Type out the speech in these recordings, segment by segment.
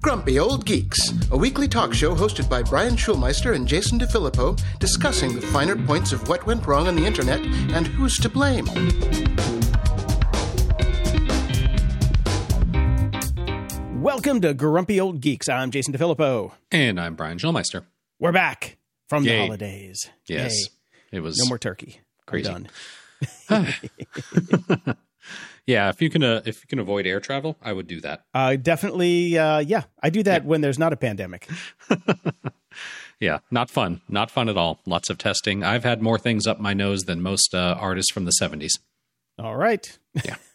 Grumpy Old Geeks, a weekly talk show hosted by Brian Schulmeister and Jason DeFilippo, discussing the finer points of what went wrong on the internet and who's to blame. Welcome to Grumpy Old Geeks. I'm Jason DeFilippo. And I'm Brian Schulmeister. We're back from the holidays. Yes. Yay. It was No more turkey. I'm Crazy. done. Yeah, if you can uh, if you can avoid air travel, I would do that. Uh, definitely, uh, yeah. I do that when there's not a pandemic. Yeah, not fun. Not fun at all. Lots of testing. I've had more things up my nose than most uh, artists from the 70s. All right. Yeah.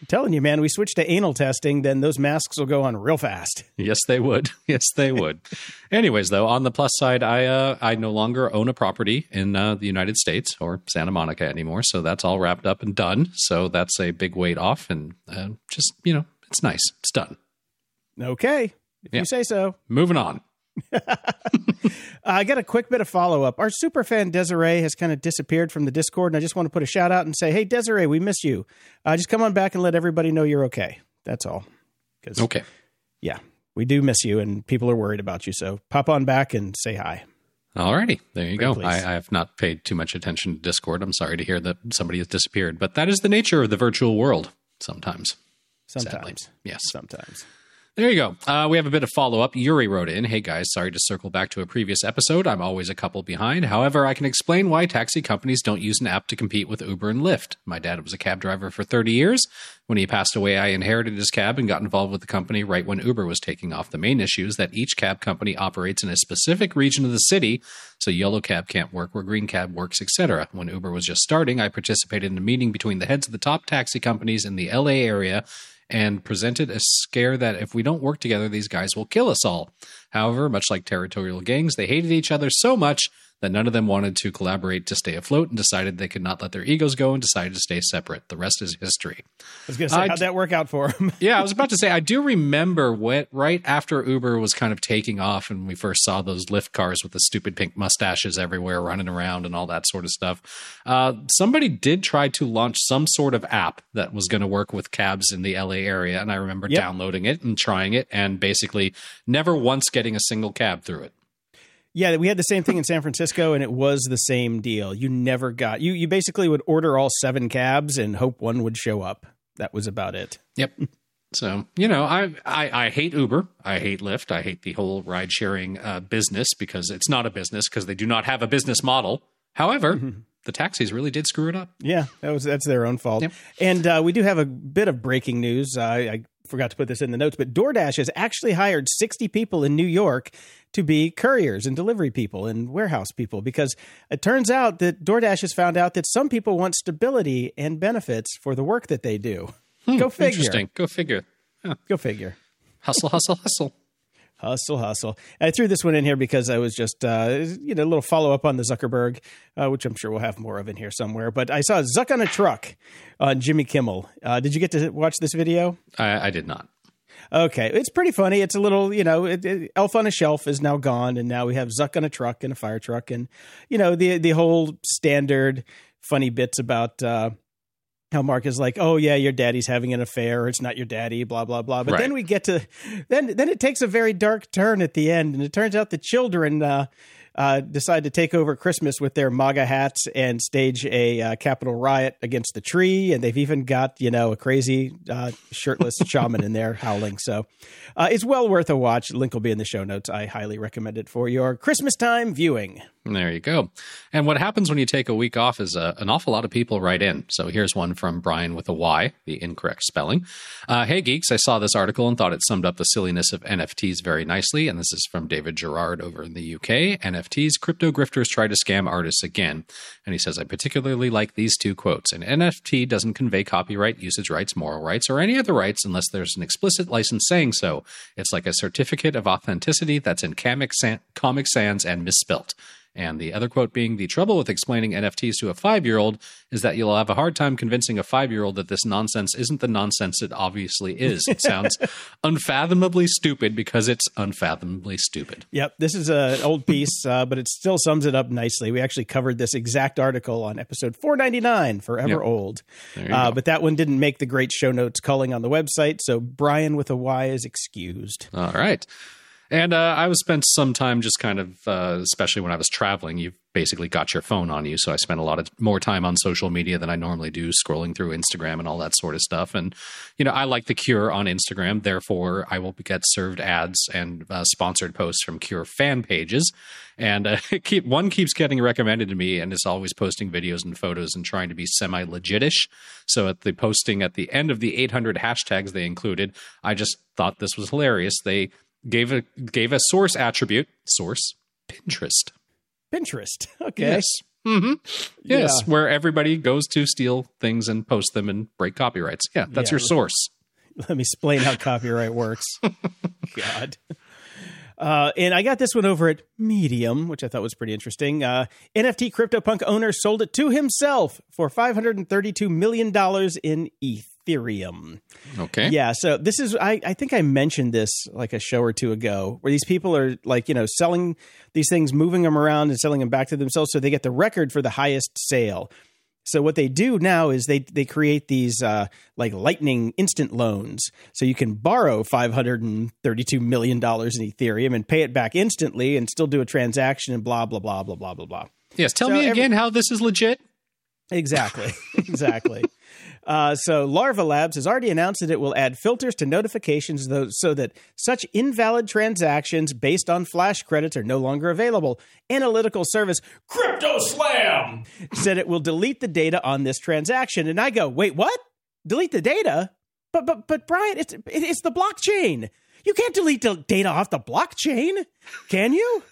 I'm telling you, man, we switch to anal testing, then those masks will go on real fast. Yes, they would. Yes, they would. Anyways, though, on the plus side, I uh, I no longer own a property in uh, the United States or Santa Monica anymore, so that's all wrapped up and done. So that's a big weight off, and uh, just you know, it's nice. It's done. Okay. If Yeah. you say so. Moving on. I got a quick bit of follow up. Our super fan Desiree has kind of disappeared from the Discord, and I just want to put a shout out and say, hey, Desiree, we miss you. Uh, just come on back and let everybody know you're okay. That's all. Okay. yeah, we do miss you, and people are worried about you. So pop on back and say hi. Alrighty, there you go. I, I have not paid too much attention to Discord. I'm sorry to hear that somebody has disappeared, but that is the nature of the virtual world sometimes. sadly. Sometimes. Yes. Sometimes. There you go. Uh, we have a bit of follow up. Yuri wrote in Hey guys, sorry to circle back to a previous episode. I'm always a couple behind. However, I can explain why taxi companies don't use an app to compete with Uber and Lyft. My dad was a cab driver for 30 years. When he passed away, I inherited his cab and got involved with the company right when Uber was taking off. The main issue is that each cab company operates in a specific region of the city, so yellow cab can't work where green cab works, etc. When Uber was just starting, I participated in a meeting between the heads of the top taxi companies in the LA area and presented a scare that if we don't work together, these guys will kill us all. However, much like territorial gangs, they hated each other so much that none of them wanted to collaborate to stay afloat and decided they could not let their egos go and decided to stay separate. The rest is history. I was going to say, I how'd that work out for them? Yeah, I was about to say, I do remember what right after Uber was kind of taking off and we first saw those Lyft cars with the stupid pink mustaches everywhere running around and all that sort of stuff. Uh, somebody did try to launch some sort of app that was going to work with cabs in the LA area. And I remember Yep. downloading it and trying it and basically never once getting a single cab through it. Yeah, we had the same thing in San Francisco, and it was the same deal. You never got you. You basically would order all seven cabs and hope one would show up. That was about it. Yep. So you know, I, I I hate Uber. I hate Lyft. I hate the whole ride sharing uh, business because it's not a business because they do not have a business model. However, the taxis really did screw it up. Yeah, that was that's their own fault. Yep. And uh, we do have a bit of breaking news. Uh, I forgot to put this in the notes, but DoorDash has actually hired sixty people in New York to be couriers and delivery people and warehouse people because it turns out that DoorDash has found out that some people want stability and benefits for the work that they do. Go figure. Interesting. Go figure. Go figure. Hustle, hustle, hustle. Hustle, hustle. I threw this one in here because I was just, uh, you know, a little follow up on the Zuckerberg, uh, which I'm sure we'll have more of in here somewhere. But I saw Zuck on a truck on Jimmy Kimmel. Uh, did you get to watch this video? I, I did not. Okay, it's pretty funny. It's a little, you know, it, it, Elf on a Shelf is now gone, and now we have Zuck on a truck and a fire truck, and you know the the whole standard funny bits about uh, how Mark is like, oh yeah, your daddy's having an affair, or it's not your daddy, blah blah blah. But Right. then we get to then then it takes a very dark turn at the end, and it turns out the children. Uh, uh, decide to take over Christmas with their MAGA hats and stage a uh, Capitol riot against the tree, and they've even got you know a crazy uh, shirtless shaman in there howling. So uh, it's well worth a watch. Link will be in the show notes. I highly recommend it for your Christmas time viewing. There you go. And what happens when you take a week off is uh, an awful lot of people write in. So here's one from Brian with a Y, the incorrect spelling. Uh, hey, geeks, I saw this article and thought it summed up the silliness of NFTs very nicely. And this is from David Gerard over in the UK. NFTs, crypto grifters try to scam artists again. And he says, I particularly like these two quotes. An NFT doesn't convey copyright, usage rights, moral rights, or any other rights unless there's an explicit license saying so. It's like a certificate of authenticity that's in Comic, Comic Sans and misspelt. And the other quote being the trouble with explaining NFTs to a five year old is that you'll have a hard time convincing a five year old that this nonsense isn't the nonsense it obviously is. It sounds unfathomably stupid because it's unfathomably stupid. Yep, this is an old piece, uh, but it still sums it up nicely. We actually covered this exact article on episode 499, Forever Yep. Old. Uh, but that one didn't make the great show notes culling on the website, so Brian with a Y is excused. All right. And uh, I was spent some time just kind of, uh, especially when I was traveling. You've basically got your phone on you, so I spent a lot of more time on social media than I normally do, scrolling through Instagram and all that sort of stuff. And you know, I like the Cure on Instagram, therefore I will get served ads and uh, sponsored posts from Cure fan pages. And uh, keep one keeps getting recommended to me, and is always posting videos and photos and trying to be semi legitish. So at the posting at the end of the 800 hashtags they included, I just thought this was hilarious. They gave a gave a source attribute source Pinterest. Pinterest. Okay. Yes. hmm Yes, Yeah. where everybody goes to steal things and post them and break copyrights. Yeah, that's Yeah. your source. Let me explain how copyright works. God. Uh, and I got this one over at Medium, which I thought was pretty interesting. Uh, NFT CryptoPunk owner sold it to himself for $532 million in Ethereum. Okay. Yeah, so this is I, I think I mentioned this like a show or two ago, where these people are like, you know, selling these things, moving them around and selling them back to themselves so they get the record for the highest sale. So what they do now is they they create these uh, like lightning instant loans, so you can borrow five hundred and thirty two million dollars in Ethereum and pay it back instantly, and still do a transaction and blah blah blah blah blah blah blah. Yes. Tell So me every- again how this is legit. Exactly. exactly. Uh, so Larva Labs has already announced that it will add filters to notifications though, so that such invalid transactions based on flash credits are no longer available. Analytical service Crypto Slam said it will delete the data on this transaction. And I go, wait, what? Delete the data? But but but Brian, it's it's the blockchain. You can't delete the data off the blockchain, can you?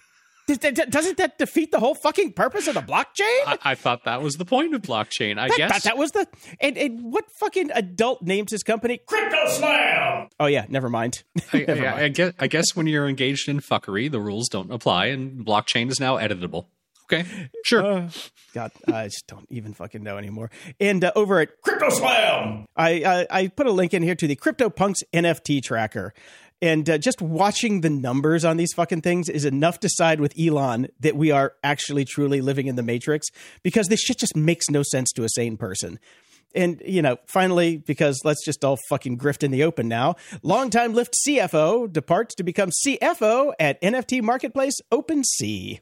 Does- does- Doesn't that defeat the whole fucking purpose of the blockchain? I, I thought that was the point of blockchain. I That, guess. that, that was the and, and what fucking adult names his company Crypto Slam? Oh yeah, never mind. I, never I- mind. I guess, I guess when you're engaged in fuckery, the rules don't apply, and blockchain is now editable. Okay, sure. Uh, God, I just don't even fucking know anymore. And uh, over at Crypto Slam, I, I I put a link in here to the CryptoPunks NFT tracker. And uh, just watching the numbers on these fucking things is enough to side with Elon that we are actually truly living in the matrix because this shit just makes no sense to a sane person. And, you know, finally, because let's just all fucking grift in the open now, longtime Lyft CFO departs to become CFO at NFT marketplace OpenSea.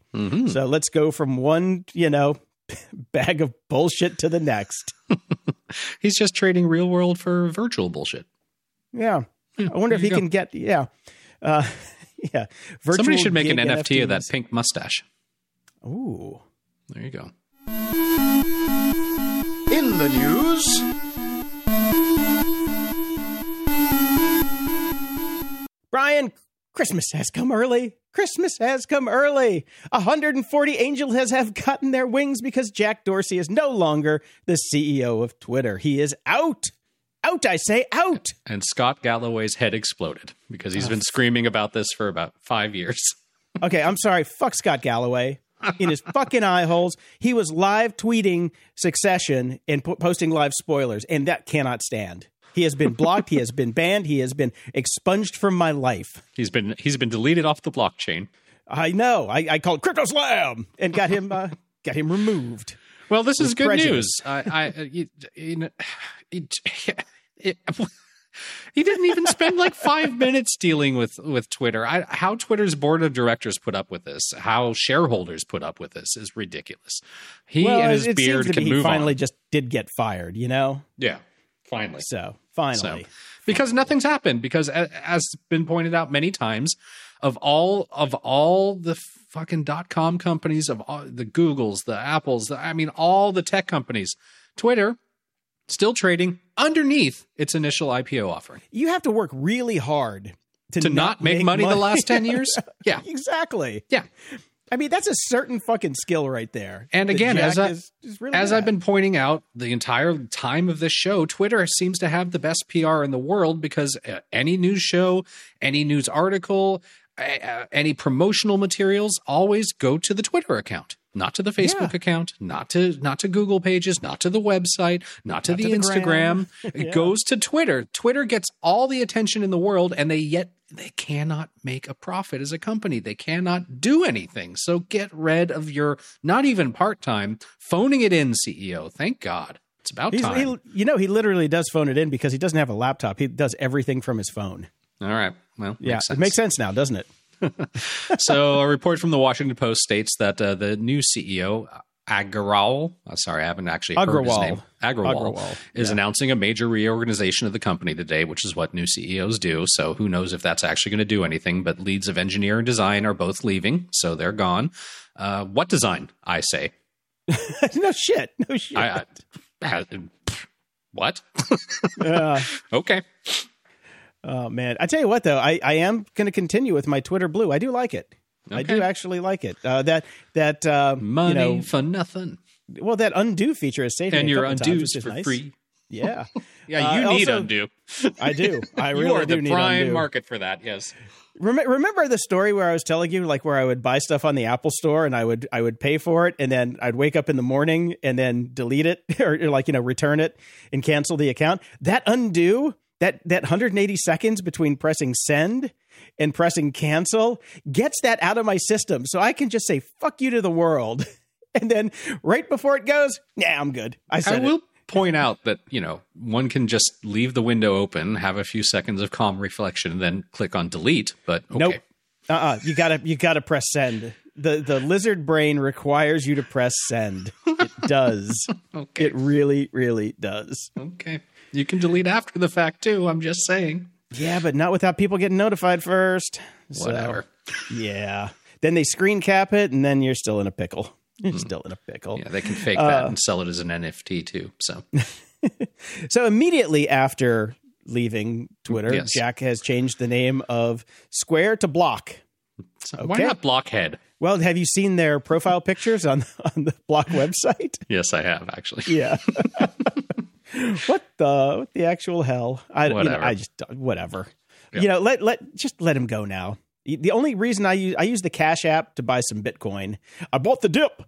So let's go from one, you know, bag of bullshit to the next. He's just trading real world for virtual bullshit. Yeah. I wonder if he you can get, yeah. Uh, yeah. Virtual Somebody should make an gig NFT of that pink mustache. Ooh. There you go. In the news, Brian, Christmas has come early. Christmas has come early. 140 angels has have gotten their wings because Jack Dorsey is no longer the CEO of Twitter. He is out. Out, I say, out. And Scott Galloway's head exploded because he's been screaming about this for about five years. Okay, I'm sorry. Fuck Scott Galloway. In his fucking eye holes, he was live tweeting Succession and po- posting live spoilers, and that cannot stand. He has been blocked. he has been banned. He has been expunged from my life. He's been he's been deleted off the blockchain. I know. I, I called Crypto Slam and got him uh, got him removed. Well, this is good prejudice. news. I, I uh, you, you know, it, it, he didn't even spend like five minutes dealing with with Twitter. I, how Twitter's board of directors put up with this, how shareholders put up with this, is ridiculous. He well, and his it beard seems to can be he move finally on. just did get fired. You know. Yeah, finally. So So, finally, because nothing's happened. Because as been pointed out many times, of all of all the fucking dot com companies, of all the Googles, the Apples, the, I mean, all the tech companies, Twitter still trading underneath its initial IPO offering you have to work really hard to, to not, make, money, the last ten years. Yeah, exactly. yeah. I mean, that's a certain fucking skill right there. And again, Jack as I- is, is really As I've been pointing out the entire time of this show, Twitter seems to have the best PR in the world because uh, any news show, any news article, uh, any promotional materials, always go to the Twitter account, not to the Facebook Yeah. account, not to not to Google pages, not to the website, not to the to the Instagram. It goes to Twitter. Twitter gets all the attention in the world, and they yet they cannot make a profit as a company. They cannot do anything. So get rid of your not even part time phoning it in CEO. Thank God. It's about He's, time. he, you know, he literally does phone it in because he doesn't have a laptop. He does everything from his phone. all right. Well, Yeah, makes it makes sense now, doesn't it? so a report from the Washington Post states that uh, the new CEO Agrawal, uh, sorry, I haven't actually heard his name. Agrawal, Agrawal, is yeah. announcing a major reorganization of the company today, which is what new CEOs do. So who knows if that's actually going to do anything? But leads of engineer and design are both leaving, so they're gone. Uh, what design? I say. no shit. No shit. I, I, uh, what? Okay. Oh man, I tell you what though, I, I am going to continue with my Twitter Blue. I do like it. I do actually like it. Uh, that that uh, Money you know, for nothing, well, that undo feature is saving and your couple times, is for nice. free. Yeah, Yeah, Uh, you need also- undo. I do. I really you are do the need prime undo. market for that. Yes. Rem- remember the story where I was telling you, like where I would buy stuff on the Apple Store and I would I would pay for it, and then I'd wake up in the morning and then delete it, or, or like you know return it and cancel the account. That undo that that 180 seconds between pressing send and pressing cancel gets that out of my system, so I can just say fuck you to the world, and then right before it goes, yeah, I'm good. I I said it. will point out that you know one can just leave the window open, have a few seconds of calm reflection, and then click on delete. But okay. Nope. Uh-uh. You gotta you gotta press send. The the lizard brain requires you to press send. It does. Okay. It really, really does. Okay. You can delete after the fact too. I'm just saying. Yeah, but not without people getting notified first. So, Whatever. yeah. Then they screen cap it and then you're still in a pickle. You're still in a pickle. Yeah, they can fake Uh, that and sell it as an NFT too. So So immediately after leaving Twitter, Yes. Jack has changed the name of Square to Block. So Why not Blockhead? Well, have you seen their profile pictures on on the Block website? Yes, I have actually. Yeah. what the what the actual hell? I you know, I just whatever. You know, let let just let him go now. The only reason I use I use the Cash app to buy some Bitcoin. I bought the dip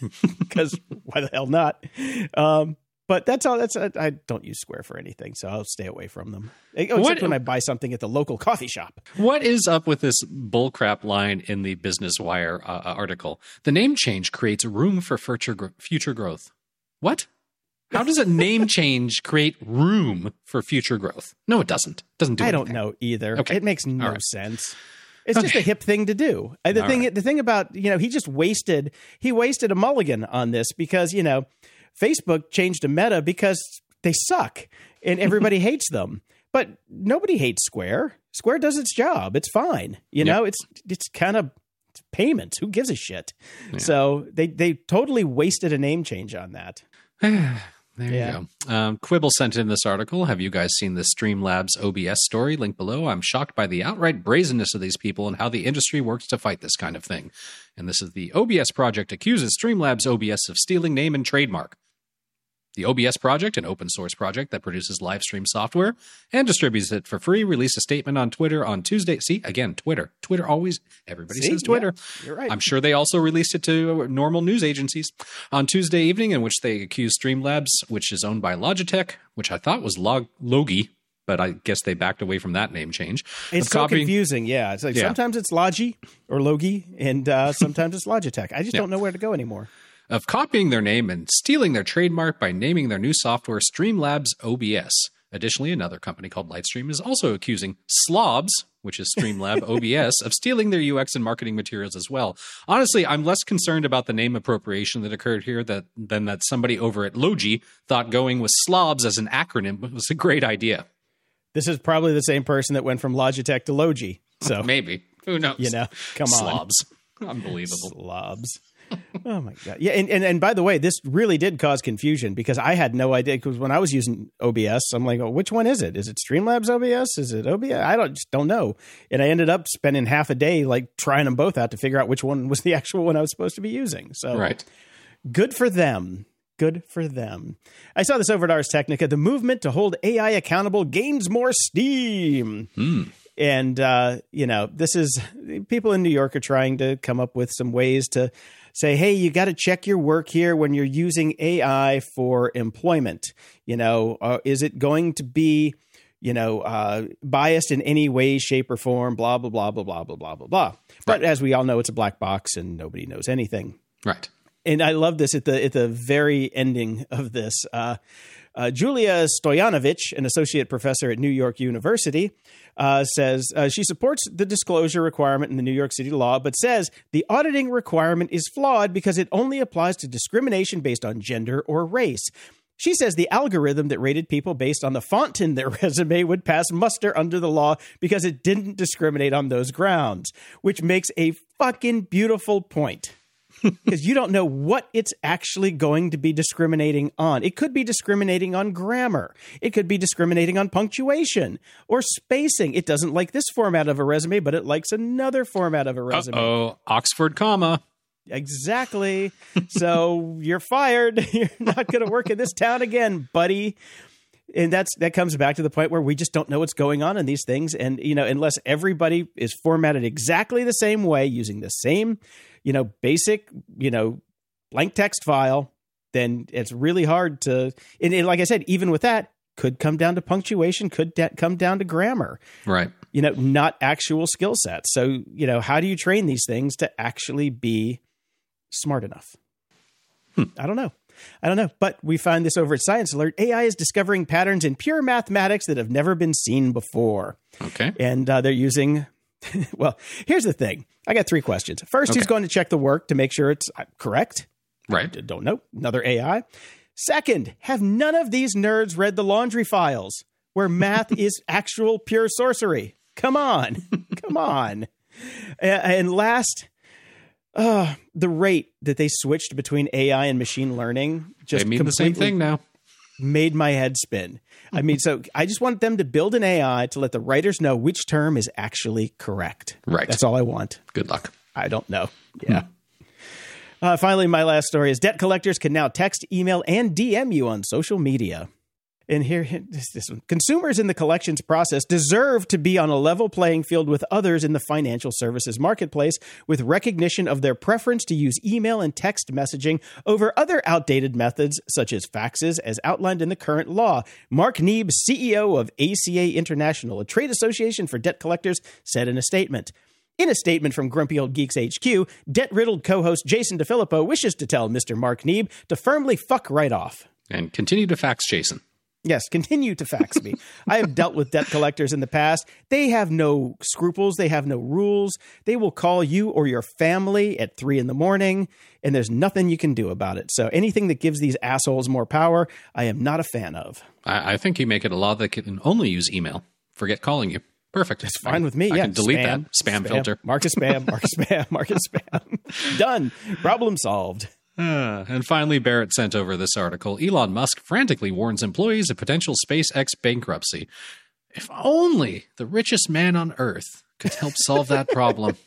because why the hell not? Um, but that's all. That's I, I don't use Square for anything, so I'll stay away from them. Except What- when I buy something at the local coffee shop. What is up with this bullcrap line in the Business Wire uh, uh, article? The name change creates room for future future growth. What? How does a name change create room for future growth? No, it doesn't. It doesn't do that. I don't know either. Okay. It makes no right. sense. It's just a hip thing to do. Uh, The All thing, right. the thing about you know, he just wasted he wasted a mulligan on this because you know, Facebook changed to Meta because they suck and everybody hates them. But nobody hates Square. Square does its job. It's fine. You know, it's it's kind of payments. Who gives a shit? So they they totally wasted a name change on that. There Yeah. you go. Um, Quibble sent in this article. Have you guys seen the Streamlabs OBS story? Link below. I'm shocked by the outright brazenness of these people and how the industry works to fight this kind of thing. And this is the OBS project accuses Streamlabs OBS of stealing name and trademark. The OBS project, an open source project that produces live stream software and distributes it for free, released a statement on Twitter on Tuesday. See, again, Twitter. Twitter always, everybody See? says Twitter. Yeah, you're right. I'm sure they also released it to normal news agencies on Tuesday evening, in which they accused Streamlabs, which is owned by Logitech, which I thought was Log- Logi, but I guess they backed away from that name change. It's so copying- confusing. Yeah, it's like Yeah. sometimes it's Logi or Logi, and uh, sometimes it's Logitech. I just don't know where to go anymore. Of copying their name and stealing their trademark by naming their new software Streamlabs OBS. Additionally, another company called Lightstream is also accusing Slobs, which is Streamlab OBS, of stealing their UX and marketing materials as well. Honestly, I'm less concerned about the name appropriation that occurred here that, than that somebody over at Logi thought going with Slobs as an acronym was a great idea. This is probably the same person that went from Logitech to Logi. So Maybe. Who knows? you know, come on, Slobs. Unbelievable. slobs. Oh my god! Yeah, and, and and by the way, this really did cause confusion because I had no idea. Because when I was using OBS, I'm like, oh, which one is it? Is it Streamlabs OBS? Is it OBS? I don't just don't know. And I ended up spending half a day like trying them both out to figure out which one was the actual one I was supposed to be using. So Right. good for them. Good for them. I saw this over at Ars Technica. The movement to hold AI accountable gains more steam. Hmm. And, uh, you know, this is people in New York are trying to come up with some ways to say, hey, you got to check your work here when you're using AI for employment. You know, uh, is it going to be, you know, uh, biased in any way, shape, or form? Blah blah blah blah blah blah blah blah blah. But Right. as we all know, it's a black box and nobody knows anything. Right. And I love this at the at the very ending of this. Uh, uh, Julia Stoyanovich, an associate professor at New York University, uh, says uh, she supports the disclosure requirement in the New York City law, but says the auditing requirement is flawed because it only applies to discrimination based on gender or race. She says the algorithm that rated people based on the font in their resume would pass muster under the law because it didn't discriminate on those grounds, which makes a fucking beautiful point because you don't know what it's actually going to be discriminating on. It could be discriminating on grammar. It could be discriminating on punctuation or spacing. It doesn't like this format of a resume, but it likes another format of a resume. Oh, Oxford comma. Exactly. so you're fired. You're not going to work in this town again, buddy. And that's that comes back to the point where we just don't know what's going on in these things and you know unless everybody is formatted exactly the same way using the same you know basic you know blank text file then it's really hard to and, and like I said even with that could come down to punctuation could da- come down to grammar Right. you know, not actual skill sets. So, you know, how do you train these things to actually be smart enough? Hmm. I don't know. I don't know. But we find this over at Science Alert. AI is discovering patterns in pure mathematics that have never been seen before. Okay. And uh, they're using, well, here's the thing. I got three questions. First, who's going to check the work to make sure it's uh, correct? Right. Don't know. Another AI. Second, have none of these nerds read the laundry files where math is actual pure sorcery? Come on. Come on. And last, uh, the rate that they switched between AI and machine learning just They mean the same thing now. made my head spin. I mean, so I just want them to build an AI to let the writers know which term is actually correct. Right. That's all I want. Good luck. I don't know. Yeah. Uh, finally, my last story is debt collectors can now text, email, and DM you on social media. And here, this, this one. consumers in the collections process deserve to be on a level playing field with others in the financial services marketplace with recognition of their preference to use email and text messaging over other outdated methods such as faxes as outlined in the current law. Mark Neeb, CEO of ACA International, a trade association for debt collectors, said in a statement. In a statement from Grumpy Old Geeks HQ, debt riddled co host Jason DeFilippo wishes to tell Mr. Mark Neeb to firmly fuck right off. And continue to fax Jason. Yes, continue to fax me. I have dealt with debt collectors in the past. They have no scruples, they have no rules. They will call you or your family at three in the morning, and there's nothing you can do about it. So anything that gives these assholes more power, I am not a fan of. I, I think you make it a law that can only use email. Forget calling you. Perfect. It's Fine with me. I yeah, can delete that spam, filter. Mark spam. Mark spam. Mark spam. Done. Problem solved. Uh, and finally, Barrett sent over this article. Elon Musk frantically warns employees of potential SpaceX bankruptcy. If only the richest man on Earth could help solve that problem.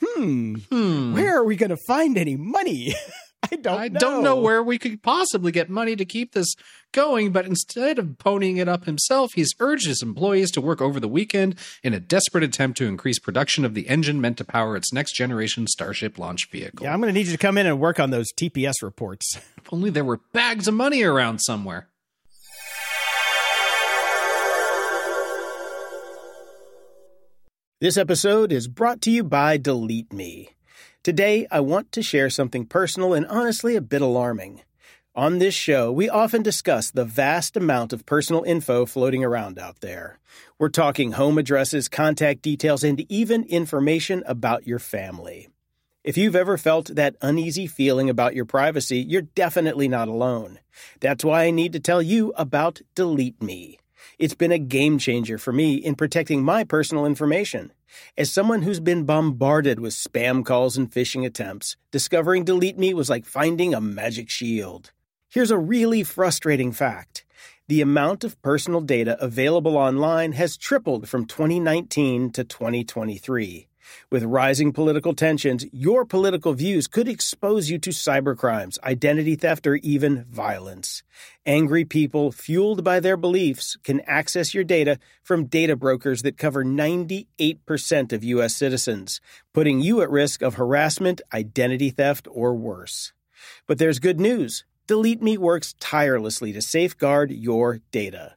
Hmm Where are we going to find any money? I don't. I know. don't know where we could possibly get money to keep this going, but instead of ponying it up himself, he's urged his employees to work over the weekend in a desperate attempt to increase production of the engine meant to power its next generation Starship launch vehicle. Yeah, I'm going to need you to come in and work on those TPS reports. If only there were bags of money around somewhere. This episode is brought to you by Delete Me. Today, I want to share something personal and honestly a bit alarming. On this show, we often discuss the vast amount of personal info floating around out there. We're talking home addresses, contact details, and even information about your family. If you've ever felt that uneasy feeling about your privacy, you're definitely not alone. That's why I need to tell you about Delete Me. It's been a game changer for me in protecting my personal information. As someone who's been bombarded with spam calls and phishing attempts, discovering Delete Me was like finding a magic shield. Here's a really frustrating fact the amount of personal data available online has tripled from 2019 to 2023. With rising political tensions, your political views could expose you to cybercrimes, identity theft, or even violence. Angry people, fueled by their beliefs, can access your data from data brokers that cover 98% of U.S. citizens, putting you at risk of harassment, identity theft, or worse. But there's good news. Delete Me works tirelessly to safeguard your data.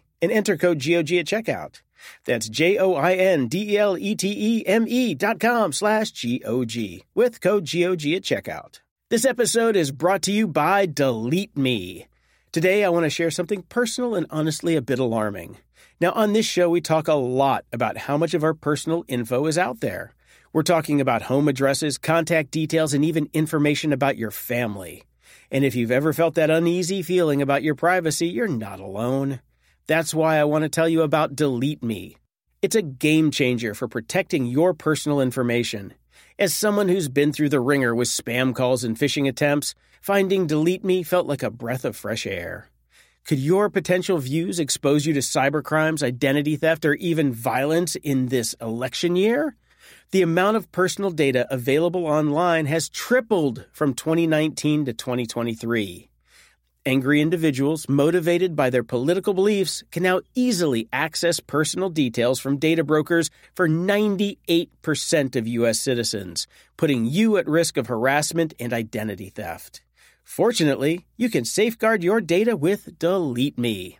and enter code GOG at checkout. That's J-O-I-N-D-E-L-E-T-E-M-E dot com slash G-O-G with code G-O-G at checkout. This episode is brought to you by Delete Me. Today, I want to share something personal and honestly a bit alarming. Now, on this show, we talk a lot about how much of our personal info is out there. We're talking about home addresses, contact details, and even information about your family. And if you've ever felt that uneasy feeling about your privacy, you're not alone. That's why I want to tell you about Delete Me. It's a game changer for protecting your personal information. As someone who's been through the wringer with spam calls and phishing attempts, finding Delete Me felt like a breath of fresh air. Could your potential views expose you to cybercrimes, identity theft, or even violence in this election year? The amount of personal data available online has tripled from 2019 to 2023. Angry individuals, motivated by their political beliefs, can now easily access personal details from data brokers for 98% of U.S. citizens, putting you at risk of harassment and identity theft. Fortunately, you can safeguard your data with Delete Me.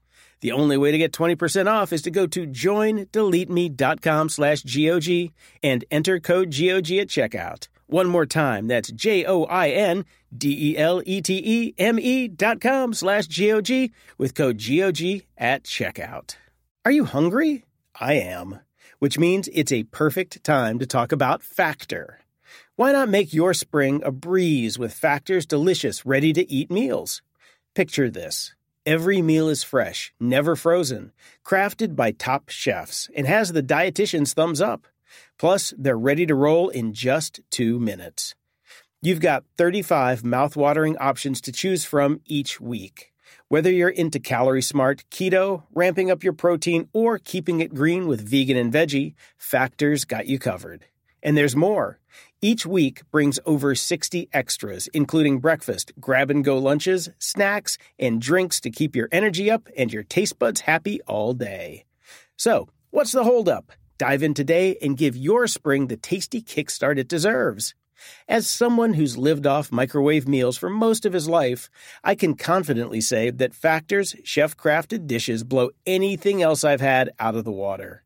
The only way to get 20% off is to go to joindeleteme.com slash GOG and enter code GOG at checkout. One more time, that's J-O-I-N-D-E-L-E-T-E-M-E dot com slash G-O-G with code G-O-G at checkout. Are you hungry? I am, which means it's a perfect time to talk about Factor. Why not make your spring a breeze with Factor's delicious, ready-to-eat meals? Picture this. Every meal is fresh, never frozen, crafted by top chefs, and has the dietitian's thumbs up. Plus, they're ready to roll in just two minutes. You've got 35 mouthwatering options to choose from each week. Whether you're into calorie smart, keto, ramping up your protein, or keeping it green with vegan and veggie, Factor's got you covered. And there's more. Each week brings over 60 extras, including breakfast, grab and go lunches, snacks, and drinks to keep your energy up and your taste buds happy all day. So, what's the holdup? Dive in today and give your spring the tasty kickstart it deserves. As someone who's lived off microwave meals for most of his life, I can confidently say that Factor's chef crafted dishes blow anything else I've had out of the water.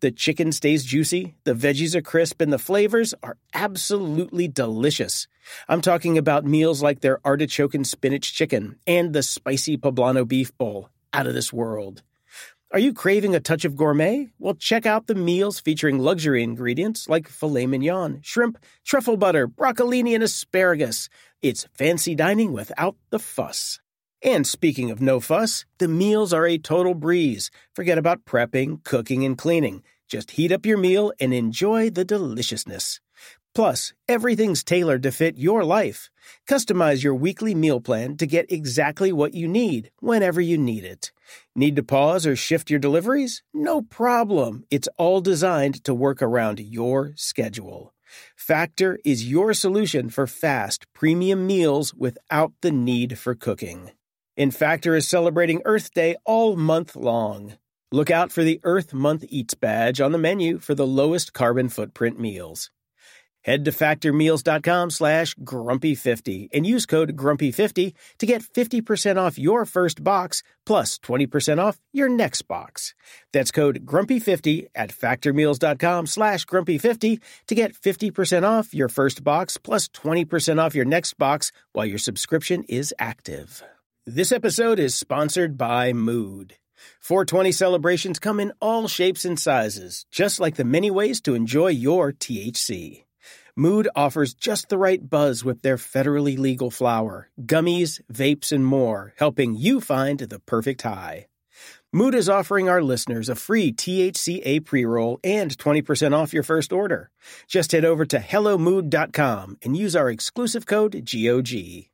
The chicken stays juicy, the veggies are crisp, and the flavors are absolutely delicious. I'm talking about meals like their artichoke and spinach chicken and the spicy poblano beef bowl. Out of this world. Are you craving a touch of gourmet? Well, check out the meals featuring luxury ingredients like filet mignon, shrimp, truffle butter, broccolini, and asparagus. It's fancy dining without the fuss. And speaking of no fuss, the meals are a total breeze. Forget about prepping, cooking, and cleaning. Just heat up your meal and enjoy the deliciousness. Plus, everything's tailored to fit your life. Customize your weekly meal plan to get exactly what you need whenever you need it. Need to pause or shift your deliveries? No problem. It's all designed to work around your schedule. Factor is your solution for fast, premium meals without the need for cooking. And Factor is celebrating Earth Day all month long. Look out for the Earth Month Eats badge on the menu for the lowest carbon footprint meals. Head to factormeals.com slash grumpy50 and use code grumpy50 to get 50% off your first box plus 20% off your next box. That's code grumpy50 at factormeals.com slash grumpy50 to get 50% off your first box plus 20% off your next box while your subscription is active. This episode is sponsored by Mood. 420 celebrations come in all shapes and sizes, just like the many ways to enjoy your THC. Mood offers just the right buzz with their federally legal flower, gummies, vapes, and more, helping you find the perfect high. Mood is offering our listeners a free THCA pre roll and 20% off your first order. Just head over to HelloMood.com and use our exclusive code GOG.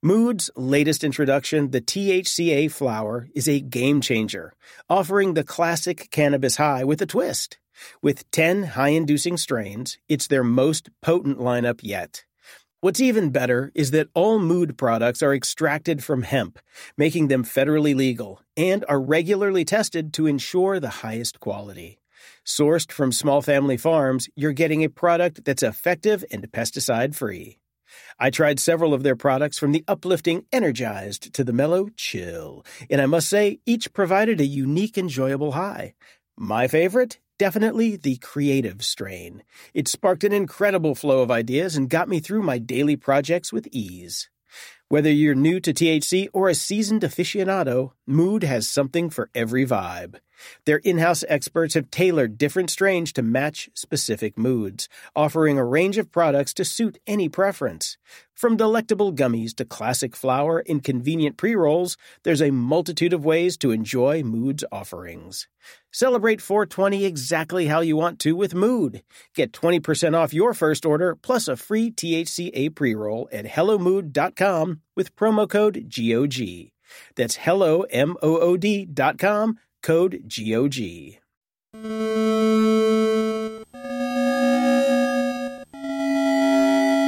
Mood's latest introduction, the THCA flower, is a game changer, offering the classic cannabis high with a twist. With 10 high inducing strains, it's their most potent lineup yet. What's even better is that all mood products are extracted from hemp, making them federally legal, and are regularly tested to ensure the highest quality. Sourced from small family farms, you're getting a product that's effective and pesticide free. I tried several of their products from the uplifting Energized to the mellow Chill, and I must say, each provided a unique, enjoyable high. My favorite? Definitely the creative strain. It sparked an incredible flow of ideas and got me through my daily projects with ease. Whether you're new to THC or a seasoned aficionado, Mood has something for every vibe. Their in house experts have tailored different strains to match specific moods, offering a range of products to suit any preference. From delectable gummies to classic flower and convenient pre rolls, there's a multitude of ways to enjoy Mood's offerings. Celebrate 420 exactly how you want to with Mood. Get 20% off your first order plus a free THCA pre roll at HelloMood.com with promo code GOG. That's hello, M O O D dot code GOG.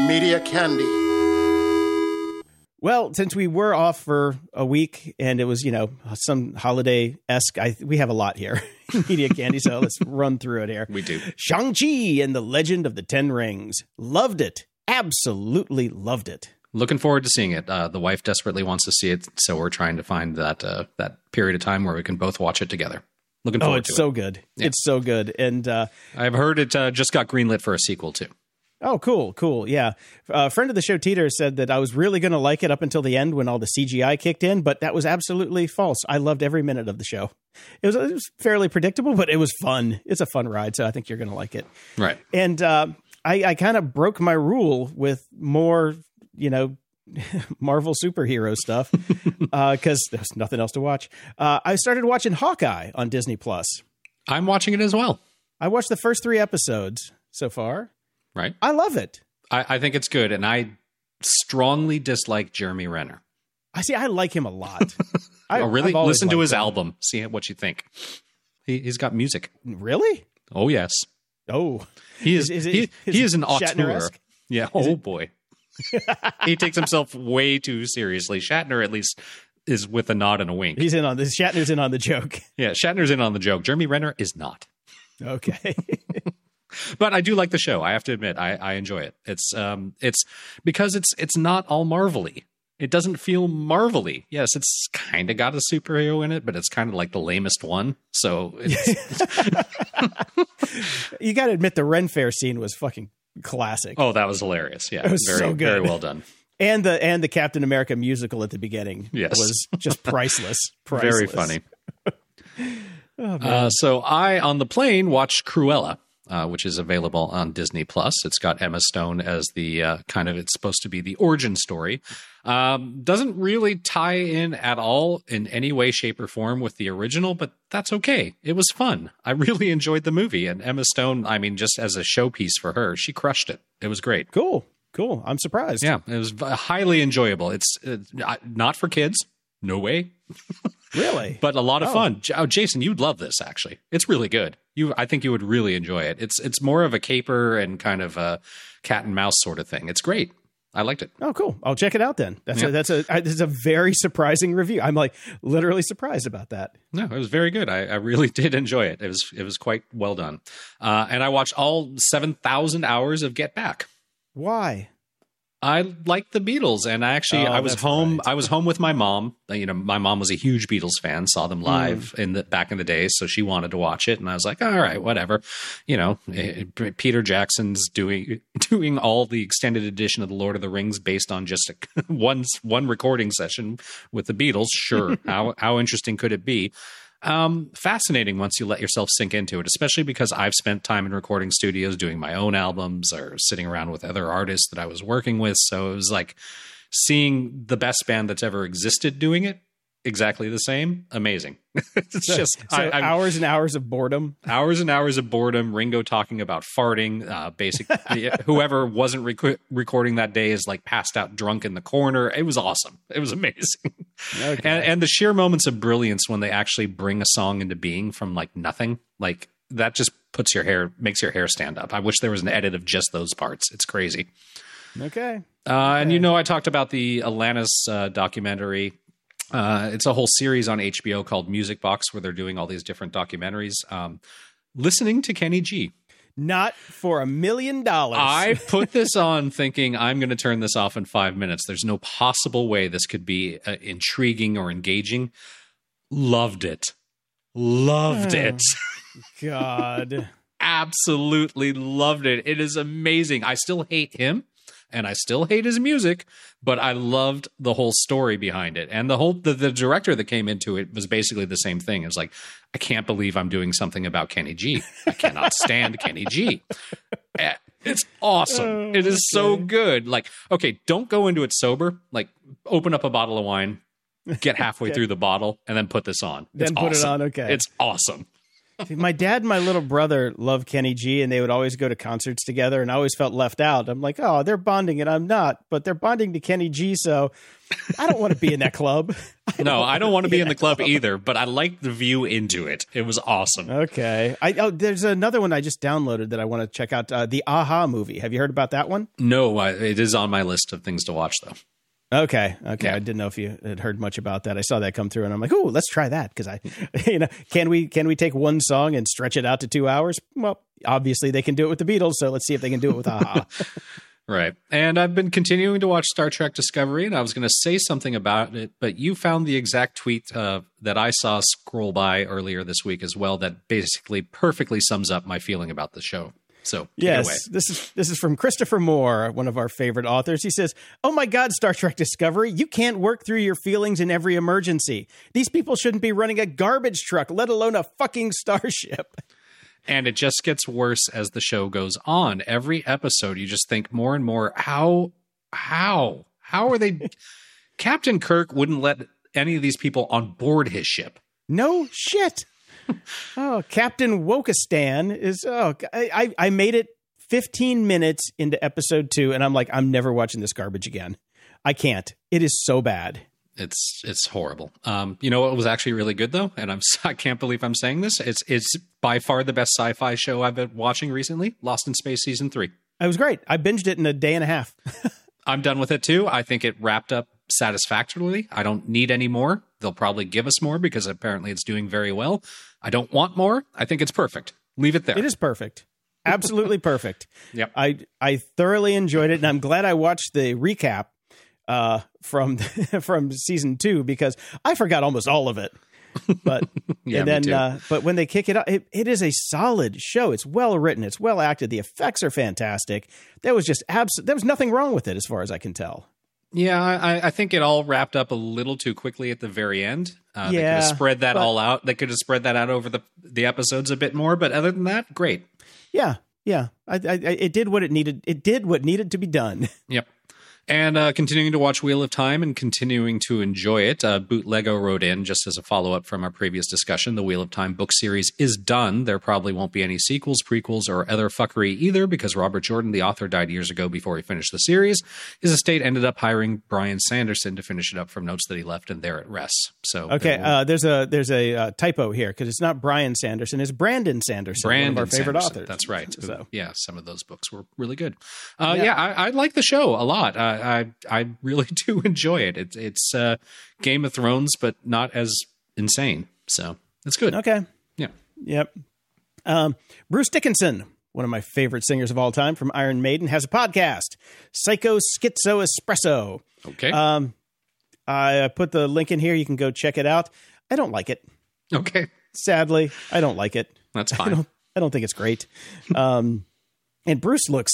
Media Candy. Well, since we were off for a week and it was, you know, some holiday esque, we have a lot here, media candy. So let's run through it here. We do. Shang-Chi and the Legend of the Ten Rings. Loved it. Absolutely loved it. Looking forward to seeing it. Uh, the wife desperately wants to see it, so we're trying to find that uh, that period of time where we can both watch it together. Looking forward to it. Oh, it's to so it. good. Yeah. It's so good. And uh, I've heard it uh, just got greenlit for a sequel too. Oh, cool, cool. Yeah. A friend of the show, Teeter, said that I was really going to like it up until the end when all the CGI kicked in, but that was absolutely false. I loved every minute of the show. It was, it was fairly predictable, but it was fun. It's a fun ride, so I think you're going to like it. Right. And uh, I, I kind of broke my rule with more, you know, Marvel superhero stuff because there's nothing else to watch. Uh, I started watching Hawkeye on Disney Plus. I'm watching it as well. I watched the first three episodes so far. Right. I love it. I, I think it's good, and I strongly dislike Jeremy Renner. I see. I like him a lot. I, oh, really? Listen to his him. album. See what you think. He, he's got music. Really? Oh yes, Oh, he is. Is- is it- he, is he it is an auteur. Yeah. Oh boy. he takes himself way too seriously. Shatner, at least, is with a nod and a wink. he's in on this. Shatner's in on the joke. yeah, Shatner's in on the joke. Jeremy Renner is not. Okay. But I do like the show. I have to admit, I, I enjoy it. It's um, it's because it's it's not all marvelly. It doesn't feel marvelly. Yes, it's kind of got a superhero in it, but it's kind of like the lamest one. So it's, you got to admit the Ren Fair scene was fucking classic. oh, that was hilarious. Yeah, It was very so good. very well done. And the and the Captain America musical at the beginning Yes. was just priceless. priceless. Very funny. Oh. Uh, so I on the plane watched Cruella. Uh, which is available on Disney Plus. It's got Emma Stone as the uh, kind of it's supposed to be the origin story. Um, doesn't really tie in at all in any way, shape, or form with the original, but that's okay. It was fun. I really enjoyed the movie, and Emma Stone. I mean, just as a showpiece for her, she crushed it. It was great. cool. Cool. I'm surprised. Yeah, it was highly enjoyable. It's uh, not for kids. No way. Really? but a lot of Oh. fun. Oh, Jason, you'd love this. Actually, it's really good. You, I think you would really enjoy it. It's it's more of a caper and kind of a cat and mouse sort of thing. It's great. I liked it. Oh, cool. I'll check it out then. That's Yeah. a, that's a that's a very surprising review. I'm like literally surprised about that. No, it was very good. I, I really did enjoy it. It was it was quite well done. Uh, and I watched all seven thousand hours of Get Back. Why? I liked the Beatles, and I actually Oh, I was home. right. I was home with my mom. You know, my mom was a huge Beatles fan. Saw them live in the back in the day, so she wanted to watch it, and I was like, all right, whatever. You know, eh, eh, Peter Jackson's doing doing all the extended edition of the Lord of the Rings based on just a, one one recording session with the Beatles. Sure, how how interesting could it be? Um, fascinating once you let yourself sink into it, especially because I've spent time in recording studios doing my own albums or sitting around with other artists that I was working with. So it was like seeing the best band that's ever existed doing it exactly the same. Amazing. it's just So I, I, hours and hours of boredom. hours and hours of boredom. Ringo talking about farting. Uh, basically, whoever wasn't rec- recording that day is like passed out drunk in the corner. It was awesome. It was amazing. Okay. And, and the sheer moments of brilliance when they actually bring a song into being from like nothing, like that just puts your hair, makes your hair stand up. I wish there was an edit of just those parts. It's crazy. okay. Uh, and you know, I talked about the Alanis uh, documentary. Uh, it's a whole series on HBO called Music Box where they're doing all these different documentaries. Um, listening to Kenny G. Not for a million dollars. I put this on thinking I'm going to turn this off in five minutes. There's no possible way this could be uh, intriguing or engaging. Loved it. Loved it. God. Absolutely loved it. It is amazing. I still hate him and I still hate his music, but I loved the whole story behind it. And the whole the, the director that came into it was basically the same thing. It was like, I can't believe I'm doing something about Kenny G. I cannot stand Kenny G. Eh, It's awesome. it is so good. Like, okay, don't go into it sober. Like, open up a bottle of wine, get halfway through the bottle, and then put this on. It's Then put it on, okay. It's awesome. My dad and my little brother love Kenny G, and they would always go to concerts together, and I always felt left out. I'm like, oh, they're bonding, and I'm not, but they're bonding to Kenny G, so I don't want to be in that club. No, I don't want to be in the club either, but I like the view into it. It was awesome. Okay. I oh, there's another one I just downloaded that I want to check out. Uh, the a-ha movie. Have you heard about that one? No, I, it is on my list of things to watch, though. Okay. Okay. Yeah. I didn't know if you had heard much about that. I saw that come through, and I'm like, oh, let's try that because I, you know, can we can we take one song and stretch it out to two hours? Well, obviously they can do it with the Beatles, so let's see if they can do it with a-ha. Right. And I've been continuing to watch Star Trek Discovery, and I was going to say something about it, but you found the exact tweet uh, that I saw scroll by earlier this week as well that basically perfectly sums up my feeling about the show. So. Yes, this is this is from Christopher Moore, one of our favorite authors. He says, "Oh my God, Star Trek Discovery, you can't work through your feelings in every emergency. These people shouldn't be running a garbage truck, let alone a fucking starship." And it just gets worse as the show goes on. Every episode, you just think more and more, how, how, how are they? Captain Kirk wouldn't let any of these people on board his ship. No shit. oh, Captain Wokistan is. Oh, I I- made it 15 minutes into episode two, and I'm like, I'm never watching this garbage again. I can't. It is so bad. It's it's horrible. Um, you know what was actually really good though, and I'm I can't believe I'm saying this. It's it's by far the best sci-fi show I've been watching recently. Lost in Space season three. It was great. I binged it in a day and a half. I'm done with it too. I think it wrapped up satisfactorily. I don't need any more. They'll probably give us more because apparently it's doing very well. I don't want more. I think it's perfect. Leave it there. It is perfect. Absolutely perfect. Yep. I I thoroughly enjoyed it, and I'm glad I watched the recap uh, from from season two because I forgot almost all of it. But Yeah, and then uh, but when they kick it up, it, it is a solid show. It's well written. It's well acted. The effects are fantastic. There was just abs- There was nothing wrong with it as far as I can tell. Yeah, I, I think it all wrapped up a little too quickly at the very end. Uh, they could Yeah, have spread that but- all out. They could have spread that out over the the episodes a bit more. But other than that, great. Yeah, yeah. I, I, I, it did what it needed. It did what needed to be done. Yep. And uh, continuing to watch Wheel of Time and continuing to enjoy it, uh, Bootlego wrote in just as a follow up from our previous discussion. The Wheel of Time book series is done. There probably won't be any sequels, prequels, or other fuckery either because Robert Jordan, the author, died years ago before he finished the series. His estate ended up hiring Brian Sanderson to finish it up from notes that he left, and there it rests. So Okay, there uh, there's a there's a uh, typo here because it's not Brian Sanderson, it's Brandon Sanderson, Brandon one of our favorite Sanderson. authors. That's right. So yeah, some of those books were really good. Uh, Yeah. yeah, I, I like the show a lot. I I, I really do enjoy it. It's it's uh, Game of Thrones, but not as insane. So it's good. okay, Yeah. yep. Um, Bruce Dickinson, one of my favorite singers of all time from Iron Maiden, has a podcast, Psycho Schizo Espresso. Okay. Um, I put the link in here. You can go check it out. I don't like it. okay. Sadly, I don't like it. That's I fine. don't, I don't think it's great. Um, and Bruce looks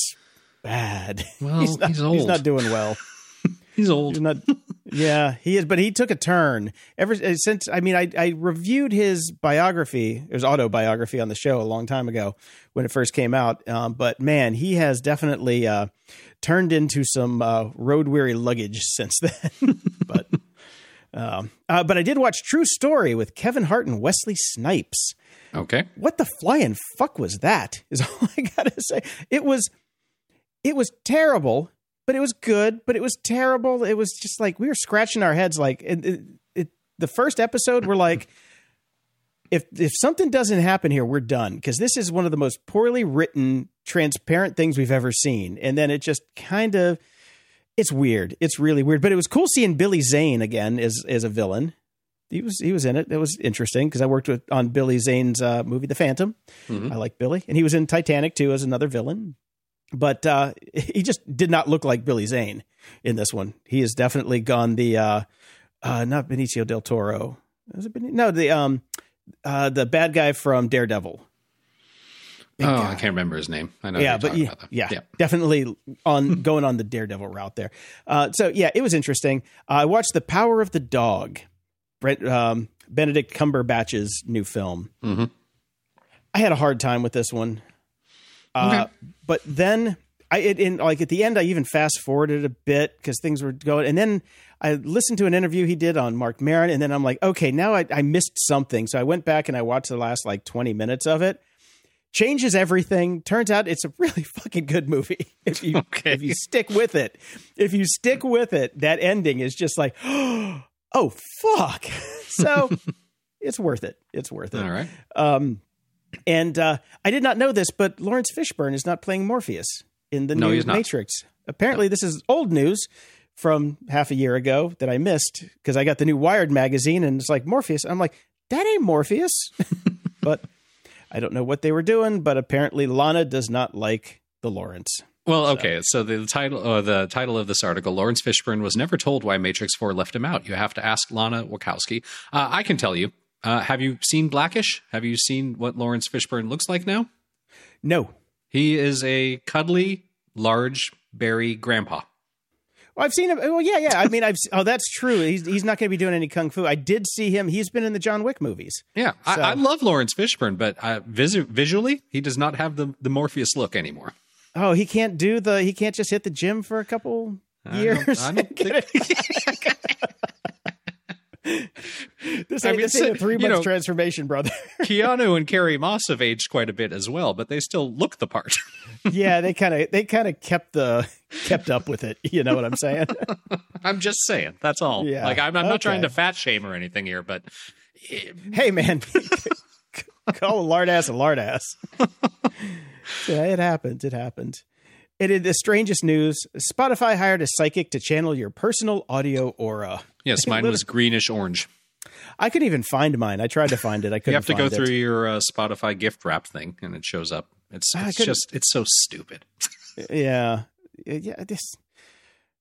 bad. Well, he's, not, he's old. not doing well. He's He's old. not. Yeah, he is, but he took a turn ever uh, since. I mean, I, I reviewed his biography, his autobiography on the show a long time ago when it first came out. Um, but man, he has definitely uh, turned into some uh, road weary luggage since then. but um, uh, but I did watch True Story with Kevin Hart and Wesley Snipes Okay. what the flying fuck was that? Is all I gotta say. It was, it was terrible, but it was good. But it was terrible. It was just like we were scratching our heads. Like it, it, it, the first episode, we're like, if if something doesn't happen here, we're done because this is one of the most poorly written, transparent things we've ever seen. And then it just kind of, it's weird. It's really weird. But it was cool seeing Billy Zane again as as a villain he was he was in it. It was interesting because I worked with on Billy Zane's uh, movie The Phantom. Mhm. I like Billy, and he was in Titanic too as another villain. But uh, he just did not look like Billy Zane in this one. He has definitely gone the uh, uh, not Benicio del Toro. Benicio? No, the um uh, the bad guy from Daredevil. Big oh, guy. I can't remember his name. I know. yeah, but yeah, yeah, yeah. definitely on going on the Daredevil route there. Uh, so yeah, it was interesting. Uh, I watched The Power of the Dog, Brent, um, Benedict Cumberbatch's new film. Mhm. I had a hard time with this one, uh, Okay. but then I it, in like at the end I even fast forwarded a bit because things were going, and then I listened to an interview he did on Marc Maron, and then I'm like, okay, now I, I missed something, so I went back and I watched the last like 20 minutes of it changes everything. Turns out it's a really fucking good movie. If you Okay. if you stick with it, if you stick with it, that ending is just like, oh fuck. So it's worth it. It's worth it. All right. Um, and uh, I did not know this, but Laurence Fishburne is not playing Morpheus in the No, new. Matrix. Apparently, this is old news from half a year ago that I missed because I got the new Wired magazine and it's like Morpheus. I'm like, that ain't Morpheus. but I don't know what they were doing, but apparently Lana does not like the Laurence. Well, okay. So the title, uh, the title of this article, Laurence Fishburne was never told why Matrix Four left him out. You have to ask Lana Wachowski. Uh, I can tell you. Uh, have you seen Blackish? Have you seen what Laurence Fishburne looks like now? No. He is a cuddly, large, berry grandpa. Well, I've seen him. Well, yeah, yeah. I mean, I've. Oh, that's true. He's he's not going to be doing any kung fu. I did see him. He's been in the John Wick movies. Yeah, So- I, I love Laurence Fishburne, but uh, visu- visually, he does not have the, the Morpheus look anymore. Oh, he can't do the. He can't just hit the gym for a couple I years. don't- I don't think- this I ain't, mean, this ain't a three month know- transformation, brother. Keanu and Carrie Moss have aged quite a bit as well, but they still look the part. yeah, they kind of they kind of kept the kept up with it. You know what I'm saying? I'm just saying. That's all. Yeah, Like I'm, I'm not trying to fat shame or anything here, but hey, man, call a lard ass a lard ass. yeah, it happened. It happened. It is the strangest news. Spotify hired a psychic to channel your personal audio aura. yes, mine was greenish orange. I couldn't even find mine. I tried to find it. I couldn't. You have to go it. through your uh, Spotify gift wrap thing, and it shows up. It's, it's just it's so stupid. Yeah, yeah. This,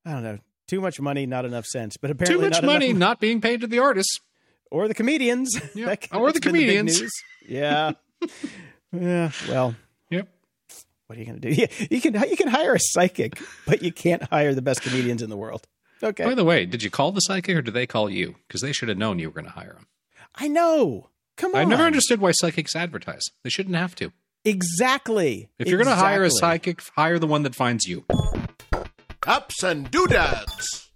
I don't know. Too much money, not enough sense. But apparently, Too much not money enough, not being paid to the artists. or the comedians, Yeah, or the that's been big comedians. news. yeah, yeah. Well, Yep. what are you going to do? Yeah, you can you can hire a psychic, but you can't hire the best comedians in the world. Okay. By the way, did you call the psychic or did they call you? Because they should have known you were going to hire him. I know. Come on. I never understood why psychics advertise. They shouldn't have to. Exactly. If you're going to hire a psychic, hire the one that finds you. Ups and doodads.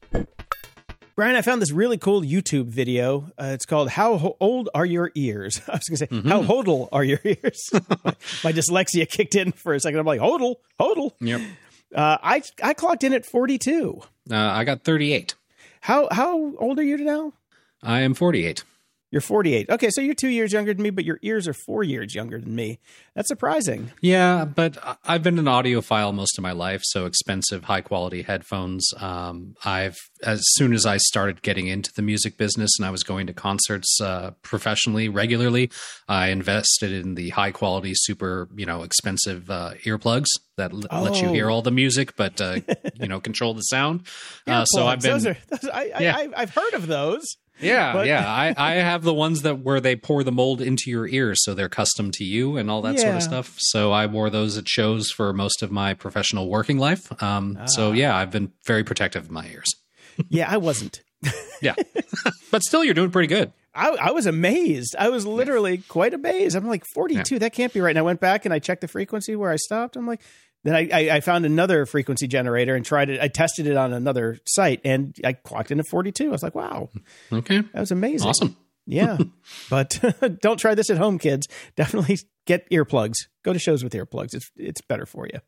Brian, I found this really cool YouTube video. Uh, it's called "How Ho- Old Are Your Ears?" I was going to say, Mm-hmm. "How hodl are your ears?" my, my dyslexia kicked in for a second. I'm like, "Hodl, hodl." Yep. Uh, I I clocked in at 42. Uh, I got 38. How how old are you now? I am 48. You're 48. Okay, so you're two years younger than me, but your ears are four years younger than me. That's surprising. Yeah, but I've been an audiophile most of my life, so expensive, high quality headphones. Um, I've as soon as I started getting into the music business and I was going to concerts uh, professionally regularly, I invested in the high quality, super you know expensive uh, earplugs that l- let you Oh. hear all the music, but uh, you know control the sound. Uh, so I've been Those are, those, I, Yeah. I, I, I've heard of those. Yeah, But- yeah. I, I have the ones that where they pour the mold into your ears, so they're custom to you and all that sort of stuff. So I wore those at shows for most of my professional working life. Um, Ah. So yeah, I've been very protective of my ears. Yeah, I wasn't. Yeah, but still, you're doing pretty good. I, I was amazed. I was literally quite amazed. I'm like 42. That can't be right. And I went back and I checked the frequency where I stopped. I'm like, then I, I, I found another frequency generator and tried it. I tested it on another site and I clocked into 42. I was like, wow, Okay, that was amazing. awesome. Yeah, but don't try this at home, kids. Definitely get earplugs. Go to shows with earplugs. It's it's better for you.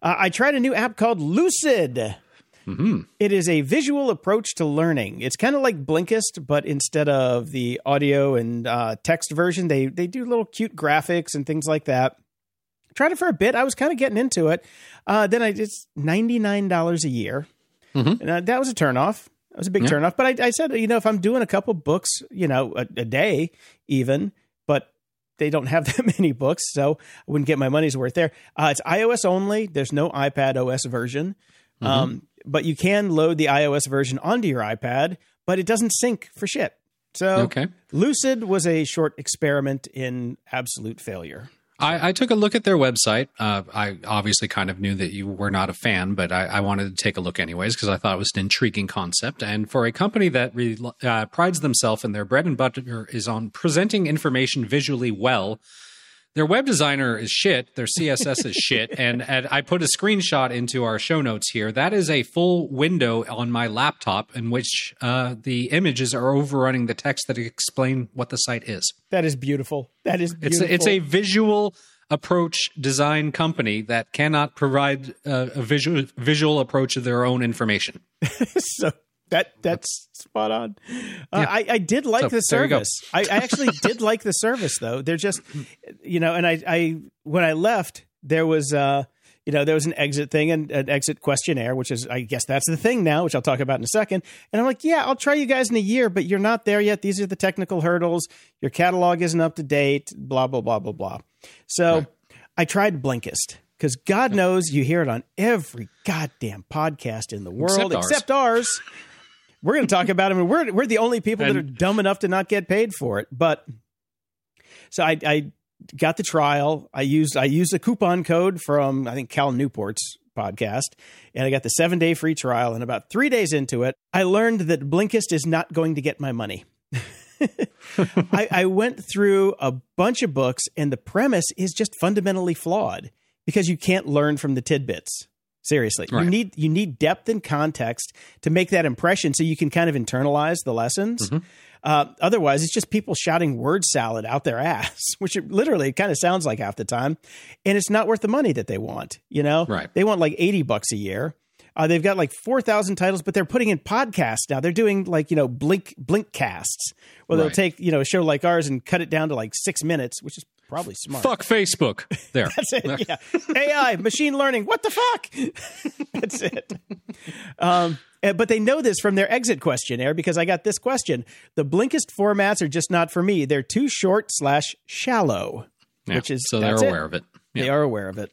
Uh, I tried a new app called Lucid. hmm It is a visual approach to learning. It's kind of like Blinkist, but instead of the audio and uh, text version, they they do little cute graphics and things like that. Tried it for a bit. I was kind of getting into it. Uh, then I just ninety nine dollars a year, Mhm. and uh, that was a turnoff. That was a big Yeah. turnoff. But I, I said, you know, if I'm doing a couple books, you know, a, a day even, but they don't have that many books, so I wouldn't get my money's worth there. Uh, it's iOS only. There's no iPad OS version. Um, but you can load the iOS version onto your iPad, but it doesn't sync for shit. So Okay. Lucid was a short experiment in absolute failure. I, I took a look at their website. Uh, I obviously kind of knew that you were not a fan, but I, I wanted to take a look anyways because I thought it was an intriguing concept. And for a company that really uh, prides themselves in their bread and butter is on presenting information visually well, their web designer is shit. Their CSS is shit. And, and I put a screenshot into our show notes here. That is a full window on my laptop in which uh, the images are overrunning the text that explain what the site is. That is beautiful. That is It's a, it's a visual approach design company that cannot provide uh, a visual visual approach of their own information. so that that's spot on. Uh, Yeah. I, I did like So, the there you go. service. I, I actually did like the service though. They're just, you know, and I, I when I left, there was, uh, you know, there was an exit thing and an exit questionnaire, which is, I guess that's the thing now, which I'll talk about in a second. And I'm like, yeah, I'll try you guys in a year, but you're not there yet. These are the technical hurdles. Your catalog isn't up to date. Blah blah blah blah blah. So Right. I tried Blinkist because God knows you hear it on every goddamn podcast in the world Except ours. except ours. We're going to talk about them, and we're we're the only people that are dumb enough to not get paid for it. But so I, I got the trial. I used I used a coupon code from I think Cal Newport's podcast, and I got the seven day free trial. And about three days into it, I learned that Blinkist is not going to get my money. I, I went through a bunch of books, and the premise is just fundamentally flawed because you can't learn from the tidbits. Seriously, you need you need depth and context to make that impression, so you can kind of internalize the lessons. Uh, otherwise, it's just people shouting word salad out their ass, which it literally kind of sounds like half the time, and it's not worth the money that they want. You know, Right. They want like eighty bucks a year. Uh, they've got like four thousand titles, but they're putting in podcasts now. They're doing like you know blink blink casts, where they'll take you know a show like ours and cut it down to like six minutes, which is probably smart. Fuck Facebook. There. That's it. Yeah. AI, machine learning. What the fuck? That's it. Um, eh, but they know this from their exit questionnaire because I got this question. The Blinkist formats are just not for me. They're too short slash shallow, Yeah. which is so they're that's it. aware of it. They are aware of it.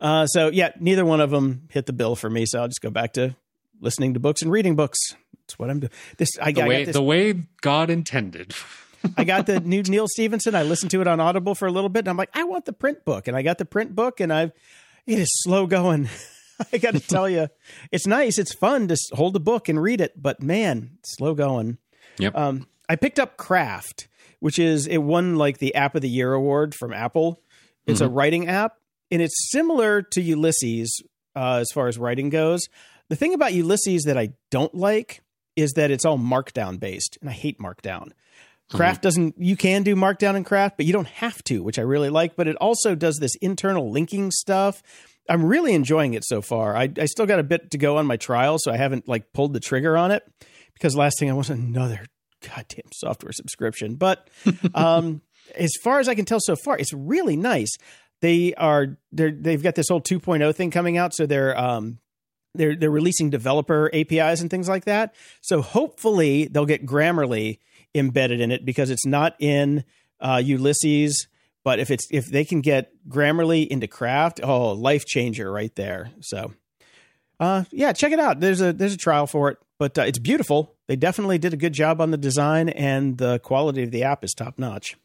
Uh, so yeah, neither one of them hit the bill for me. So I'll just go back to listening to books and reading books. That's what I'm doing. This I, The I way got this. the way God intended. I got the new Neal Stephenson. I listened to it on Audible for a little bit, and I'm like, I want the print book, and I got the print book, and I've it is slow going. I got to tell you, it's nice. It's fun to hold a book and read it, but man, slow going. Yep. Um, I picked up Craft, which is it won like the App of the Year award from Apple. It's mm-hmm. a writing app, and it's similar to Ulysses uh, as far as writing goes. The thing about Ulysses that I don't like is that it's all Markdown based, and I hate Markdown. Craft mm-hmm. doesn't. You can do Markdown in Craft, but you don't have to, which I really like. But it also does this internal linking stuff. I'm really enjoying it so far. I, I still got a bit to go on my trial, so I haven't like pulled the trigger on it because last thing I want another goddamn software subscription. But um, as far as I can tell so far, it's really nice. They are they they've got this whole 2.0 thing coming out, so they're um, they're they're releasing developer APIs and things like that. So hopefully they'll get Grammarly embedded in it because it's not in uh, Ulysses. But if it's if they can get Grammarly into Craft, oh, life changer right there. So, uh, yeah, check it out. There's a there's a trial for it, but uh, it's beautiful. They definitely did a good job on the design, and the quality of the app is top notch.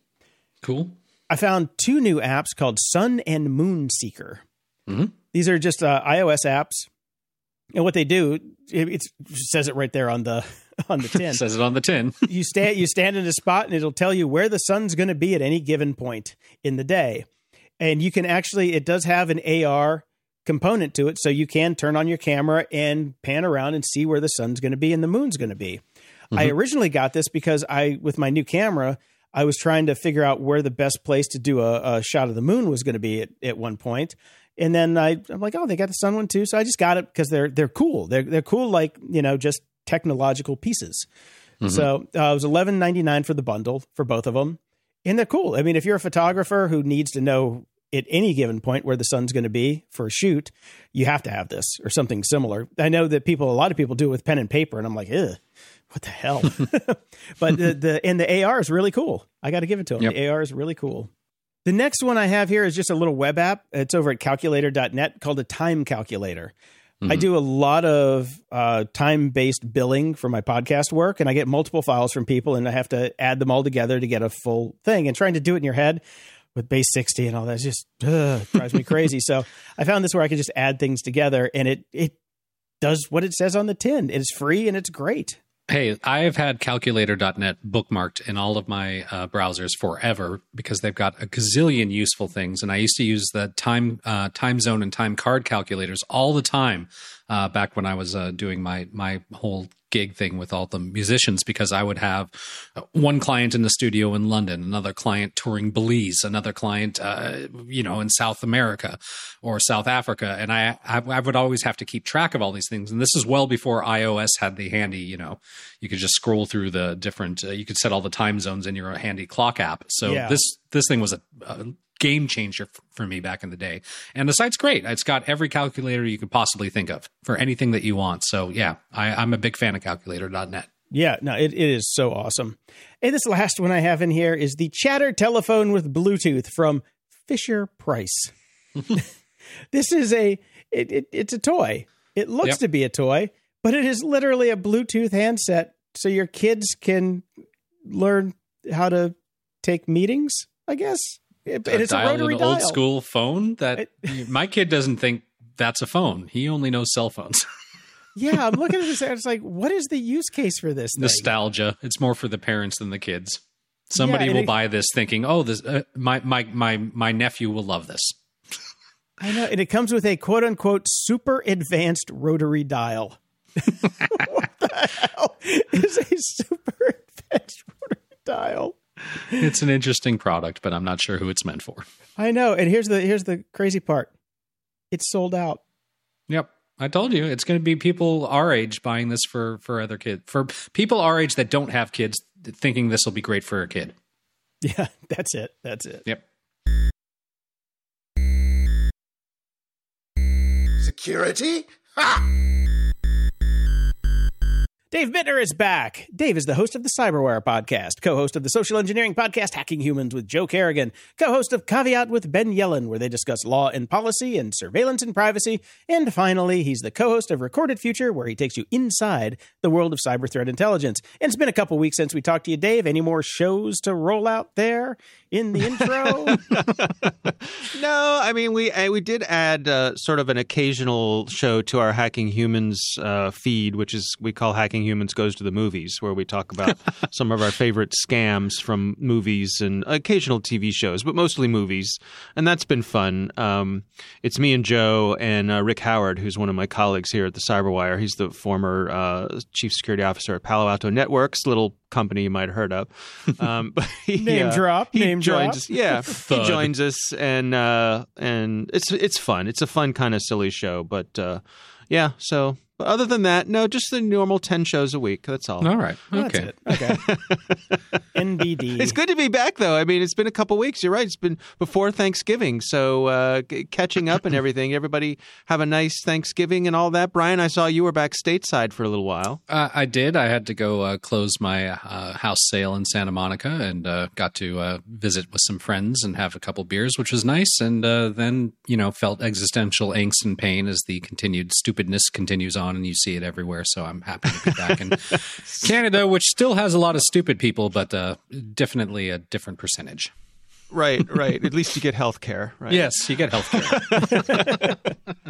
Cool. I found two new apps called Sun and Moon Seeker. Mm-hmm. These are just uh, iOS apps, and what they do, it, it says it right there on the on the tin. Says it on the tin. you stand you stand in a spot and it'll tell you where the sun's going to be at any given point in the day. And you can actually it does have an AR component to it so you can turn on your camera and pan around and see where the sun's going to be and the moon's going to be. Mm-hmm. I originally got this because I with my new camera I was trying to figure out where the best place to do a, a shot of the moon was going to be at, at one. And then I, I'm like, oh, they got the sun one too. So I just got it because they're they're cool. They're they're cool like you know just technological pieces. Mm-hmm. So uh, it was eleven ninety nine for the bundle for both of them, and they're cool. I mean, if you're a photographer who needs to know at any given point where the sun's going to be for a shoot, you have to have this or something similar. I know that people, a lot of people do it with pen and paper, and I'm like, Ugh, what the hell? but the, the and the AR is really cool. I got to give it to them. Yep. The AR is really cool. The next one I have here is just a little web app. It's over at calculator.net called a time calculator. Mm-hmm. I do a lot of uh, time based billing for my podcast work, and I get multiple files from people, and I have to add them all together to get a full thing. And trying to do it in your head with base 60 and all that just ugh, drives me crazy. so I found this where I can just add things together, and it it does what it says on the tin. It's free and it's great. Hey, I have had calculator.net bookmarked in all of my uh, browsers forever because they've got a gazillion useful things. And I used to use the time uh, time zone and time card calculators all the time uh, back when I was uh, doing my my whole gig thing with all the musicians because I would have one client in the studio in London, another client touring Belize, another client, uh, you know, in South America or South Africa, and I, I, I would always have to keep track of all these things. And this is well before iOS had the handy, you know, you could just scroll through the different, uh, you could set all the time zones in your handy clock app. So yeah. this this thing was a, a game changer for me back in the day. And the site's great. It's got every calculator you could possibly think of for anything that you want. So yeah, I, am a big fan of calculator.net. Yeah, no, it, it is so awesome. And this last one I have in here is the chatter telephone with Bluetooth from Fisher Price. this is a it, it, it's a toy. It looks yep. to be a toy, but it is literally a Bluetooth handset so your kids can learn how to take meetings, I guess it, it's a rotary an dial. old school phone that it, my kid doesn't think that's a phone. He only knows cell phones. yeah, I'm looking at this. It's like, what is the use case for this? Thing? Nostalgia. It's more for the parents than the kids. Somebody yeah, will it, buy this thinking, "Oh, this uh, my my my my nephew will love this." I know, and it comes with a quote unquote super advanced rotary dial. what the hell is a super advanced rotary dial? It's an interesting product, but I'm not sure who it's meant for. I know. And here's the here's the crazy part. It's sold out. Yep. I told you it's going to be people our age buying this for for other kids. For people our age that don't have kids thinking this will be great for a kid. Yeah, that's it. That's it. Yep. Security? Ha! Dave Bittner is back. Dave is the host of the Cyberwire podcast, co host of the social engineering podcast Hacking Humans with Joe Carrigan, co host of Caveat with Ben Yelin, where they discuss law and policy and surveillance and privacy. And finally, he's the co host of Recorded Future, where he takes you inside the world of cyber threat intelligence. And it's been a couple weeks since we talked to you, Dave. Any more shows to roll out there? In the intro? no, I mean we we did add uh, sort of an occasional show to our Hacking Humans uh, feed, which is we call Hacking Humans Goes to the Movies, where we talk about some of our favorite scams from movies and occasional TV shows, but mostly movies, and that's been fun. Um, it's me and Joe and uh, Rick Howard, who's one of my colleagues here at the Cyberwire. He's the former uh, chief security officer at Palo Alto Networks, little company you might have heard of. Um, but he, Name uh, drop, He name joins drop. us. Yeah, he joins us, and uh, and it's it's fun. It's a fun kind of silly show, but uh, yeah. So, but other than that, no, just the normal ten shows a week. That's all. All right. That's Okay. it. Okay. NBD. It's good to be back, though. I mean, it's been a couple weeks. You're right. It's been before Thanksgiving, so uh, g- catching up and everything. Everybody have a nice Thanksgiving and all that. Brian, I saw you were back stateside for a little while. Uh, I did. I had to go uh, close my uh, house sale in Santa Monica and uh, got to uh, visit with some friends and have a couple beers, which was nice. And uh, then, you know, felt existential angst and pain as the continued stupidness continues on and you see it everywhere. So I'm happy to be back in Canada, which still has a lot of stupid people, but uh, definitely a different percentage. Right, right. At least you get health care, right? Yes, you get health care.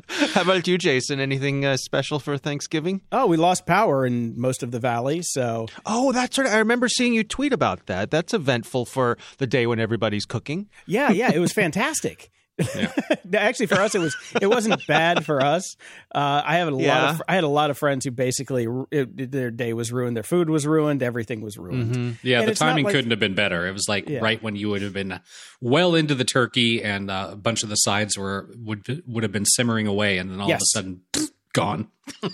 How about you, Jason? Anything uh, special for Thanksgiving? Oh, we lost power in most of the valley, so Oh, that's right. I remember seeing you tweet about that. That's eventful for the day when everybody's cooking. yeah, yeah, it was fantastic. Actually, for us, it was it wasn't bad for us. Uh, I have a lot of I had a lot of friends who basically it, their day was ruined, their food was ruined, everything was ruined. Yeah, And the timing like- couldn't have been better. It was like Yeah. right when you would have been well into the turkey, and uh, a bunch of the sides were would would have been simmering away, and then all Yes. of a sudden, gone.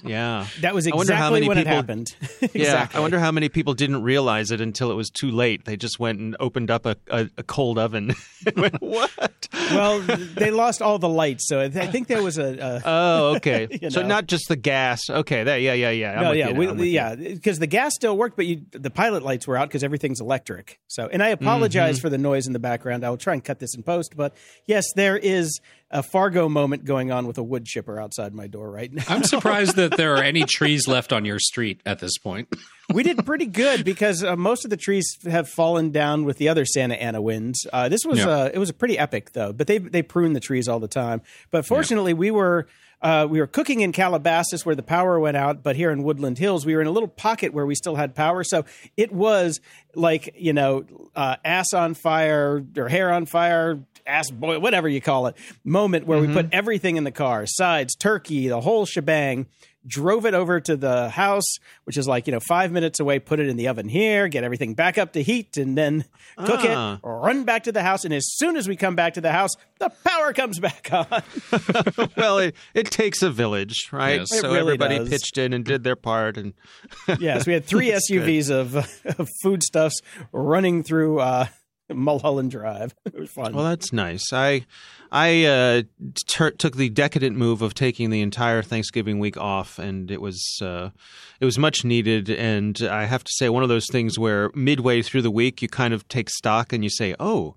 Yeah. That was I wonder how many when it people- happened. Yeah, exactly. I wonder how many people didn't realize it until it was too late. They just went and opened up a, a, a cold oven. Went, what? well, they lost all the lights, so I th- I think there was a. a Oh, okay. You So know. not just the gas. Okay, that, yeah, yeah, yeah. I'm no, yeah, you we, I'm with you. yeah, because the gas still worked, but you, the pilot lights were out because everything's electric. So, and I apologize Mm-hmm. for the noise in the background. I will try and cut this in post, but yes, there is a Fargo moment going on with a wood chipper outside my door right now. I'm surprised that there are any trees left on your street at this point. we did pretty good because uh, most of the trees have fallen down with the other Santa Ana winds. Uh, this was Yeah. uh, it was a pretty epic though, but they they prune the trees all the time. But fortunately, we were. Uh, we were cooking in Calabasas where the power went out, but here in Woodland Hills, we were in a little pocket where we still had power. So it was like, you know, uh, ass on fire or hair on fire, ass boy, whatever you call it, moment where we put everything in the car sides, turkey, the whole shebang drove it over to the house, which is like, you know, five minutes away, put it in the oven here, get everything back up to heat, and then cook Ah. it, run back to the house. And as soon as we come back to the house, the power comes back on. well, it, it takes a village, right? Yes. So really everybody does. pitched in and did their part. And yes, we had three SUVs of, of foodstuffs running through uh, Mulholland Drive. It was fun. well, that's nice. I I uh, tur took the decadent move of taking the entire Thanksgiving week off, and it was uh, it was much needed. And I have to say, one of those things where midway through the week you kind of take stock and you say, "Oh."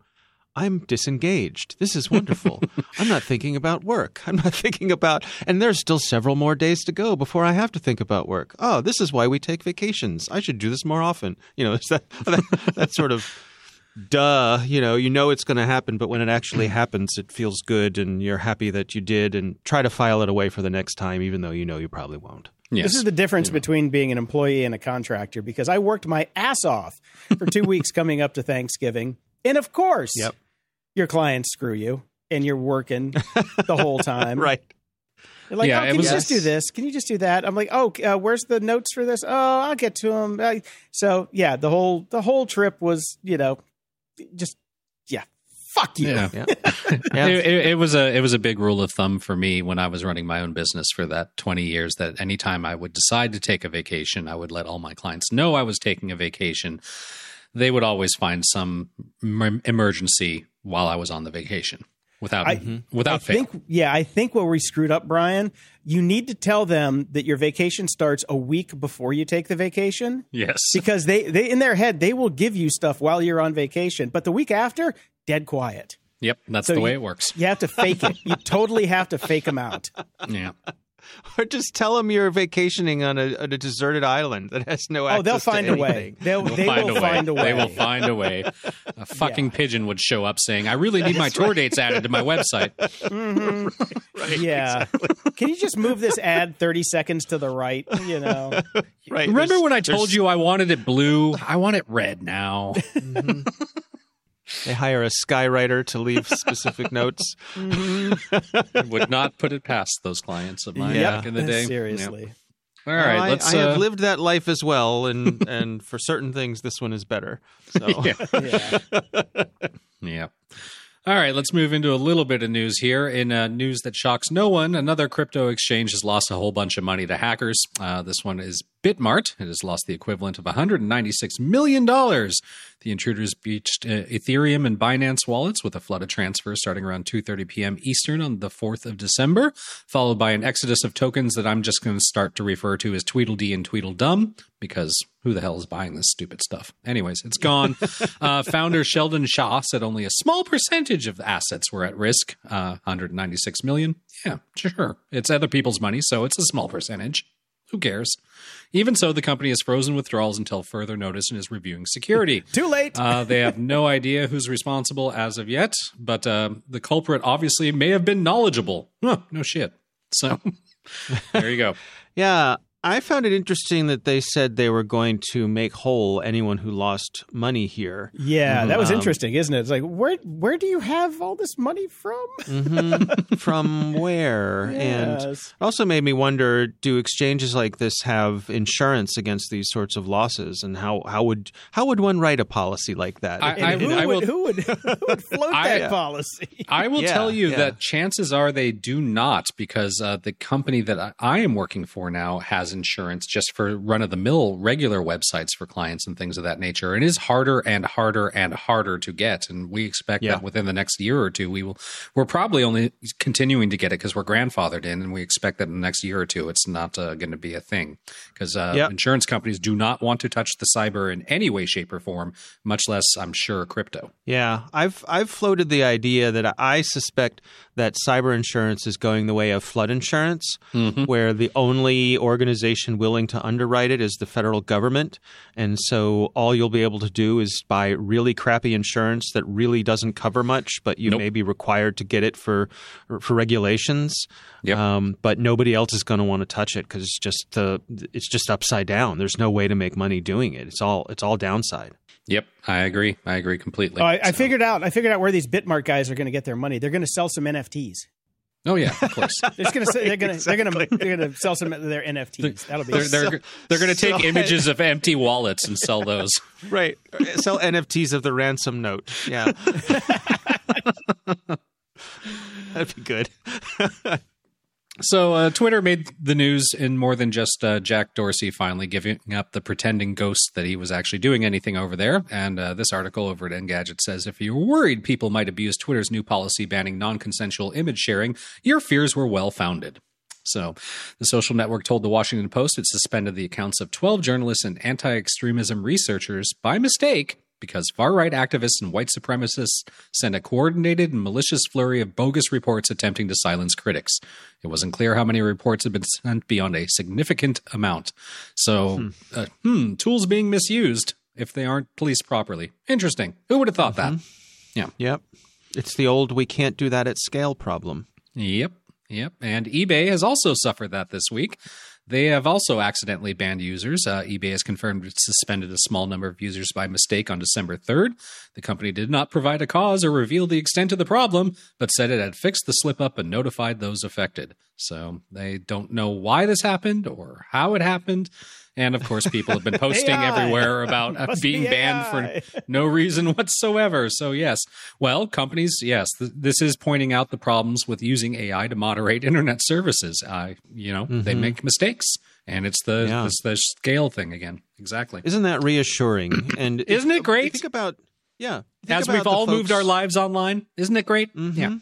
I'm disengaged. This is wonderful. I'm not thinking about work. I'm not thinking about, and there's still several more days to go before I have to think about work. Oh, this is why we take vacations. I should do this more often. You know, that, that, that sort of duh, you know, you know it's going to happen, but when it actually happens, it feels good and you're happy that you did and try to file it away for the next time, even though you know you probably won't. Yes. This is the difference between being an employee and a contractor because I worked my ass off for two weeks coming up to Thanksgiving. And of course, Yep. your clients screw you and you're working the whole time. Right. They're like, Yeah, oh, can was- you just do this? Can you just do that? I'm like, oh, uh, where's the notes for this? Oh, I'll get to them. Uh, so yeah, the whole the whole trip was, you know, just yeah, fuck you. Yeah. Yeah. Yeah. It, it, it was a it was a big rule of thumb for me when I was running my own business for that 20 years that anytime I would decide to take a vacation, I would let all my clients know I was taking a vacation. They would always find some em- emergency while I was on the vacation without I- without I fail. think, yeah, I think where we screwed up, Brian, you need to tell them that your vacation starts a week before you take the vacation. yes. because they, they in their head they will give you stuff while you're on vacation, but the week after, dead quiet. Yep, that's So the way you- it works. You have to fake it. You totally have to fake them out. Yeah. or just tell them you're vacationing on a, on a deserted island that has no access Oh, they'll find to a way. They'll, They'll they find will a way. find a way. They will find a way. A fucking pigeon would show up saying, "I really need my tour dates added to my website." Mm-hmm. Right, Yeah. Can you just move this ad 30 seconds to the right? You know, right. Remember There's- when I told there's- you I wanted it blue? I want it red now. Mm-hmm. They hire a skywriter to leave specific notes? Would not put it past those clients of mine Yeah. back in the day. Seriously. Yeah. All right, Well, I, let's. I have uh, lived that life as well, and and for certain things, this one is better. So yeah. Yeah. Yeah. All right, let's move into a little bit of news here. In uh, news that shocks no one, another crypto exchange has lost a whole bunch of money to hackers. Uh, this one is Bitmart. It has lost the equivalent of $196 million. The intruders breached uh, Ethereum and Binance wallets with a flood of transfers starting around 2.30 p.m. Eastern on the 4th of December, followed by an exodus of tokens that I'm just going to start to refer to as Tweedledee and Tweedledum because who the hell is buying this stupid stuff? Anyways, it's gone. uh, founder Sheldon Xia said only a small percentage of the assets were at risk. Uh, 196 million. Yeah, sure. It's other people's money, so it's a small percentage. Who cares? Even so, the company has frozen withdrawals until further notice and is reviewing security. Too late. Uh, they have no idea who's responsible as of yet, but uh, the culprit obviously may have been knowledgeable. Huh, no shit. So there you go. yeah, I found it interesting that they said they were going to make whole anyone who lost money here. yeah, that was Um, interesting, isn't it? It's like, where where do you have all this money from? Mhm. From where? And it also made me wonder: Do exchanges like this have insurance against these sorts of losses? And how how would how would one write a policy like that? I- And I- who, I would, will- who would who would float I- that policy? I will Yeah, tell you yeah. that chances are they do not because uh, the company that I- I am working for now has insurance just for run of the mill regular websites for clients and things of that nature. It is harder and harder and harder to get, and we expect Yeah. that within the next year or two we will. We're probably only continuing to get it because we're grandfathered in, and we expect that in the next year or two it's not uh, going to be a thing because uh, Yeah. insurance companies do not want to touch the cyber in any way, shape, or form, much less I'm sure crypto. Yeah, I've I've floated the idea that I suspect that cyber insurance is going the way of flood insurance, where the only organization willing to underwrite it is the federal government, and so all you'll be able to do is buy really crappy insurance that really doesn't cover much, but you Nope. may be required to get it for for regulations. Yep. Um, but nobody else is going to want to touch it because it's just the it's just upside down. There's no way to make money doing it. It's all it's all downside. Yep, I agree. I agree completely. Oh, I, I figured out. I figured out where these Bitmart guys are going to get their money. They're going to sell some NFTs. Oh yeah, of course. They're going to they're going to they're going to they're going to sell some of their NFTs. That'll be They're they're, they're going to take so- images of empty wallets and sell those. Right. Sell NFTs of the ransom note. Yeah. That'd be good. So uh, Twitter made the news in more than just uh, Jack Dorsey finally giving up the pretending ghost that he was actually doing anything over there. And uh, this article over at Engadget says if you were worried people might abuse Twitter's new policy banning non-consensual image sharing, your fears were well founded. So, the social network told the Washington Post it suspended the accounts of 12 journalists and anti extremism researchers by mistake because far right activists and white supremacists sent a coordinated and malicious flurry of bogus reports attempting to silence critics. It wasn't clear how many reports had been sent beyond a significant amount. So, uh, hmm, tools being misused if they aren't policed properly. Interesting. Who would have thought that? Yeah. Yep. It's the old we can't do that at scale problem. Yep. Yep. And eBay has also suffered that this week. They have also accidentally banned users. Uh, eBay has confirmed it suspended a small number of users by mistake on December 3rd. The company did not provide a cause or reveal the extent of the problem, but said it had fixed the slip up and notified those affected. So they don't know why this happened or how it happened. And of course, people have been posting everywhere about uh, being be banned AI. for no reason whatsoever. So, yes. Well, companies, yes, th- this is pointing out the problems with using AI to moderate internet services. Uh, you know, they make mistakes. And it's the, Yeah. it's the scale thing again. Exactly. Isn't that reassuring? And Isn't it great? Think about yeah. think As about we've the all moved our lives online. Isn't it great? Yeah.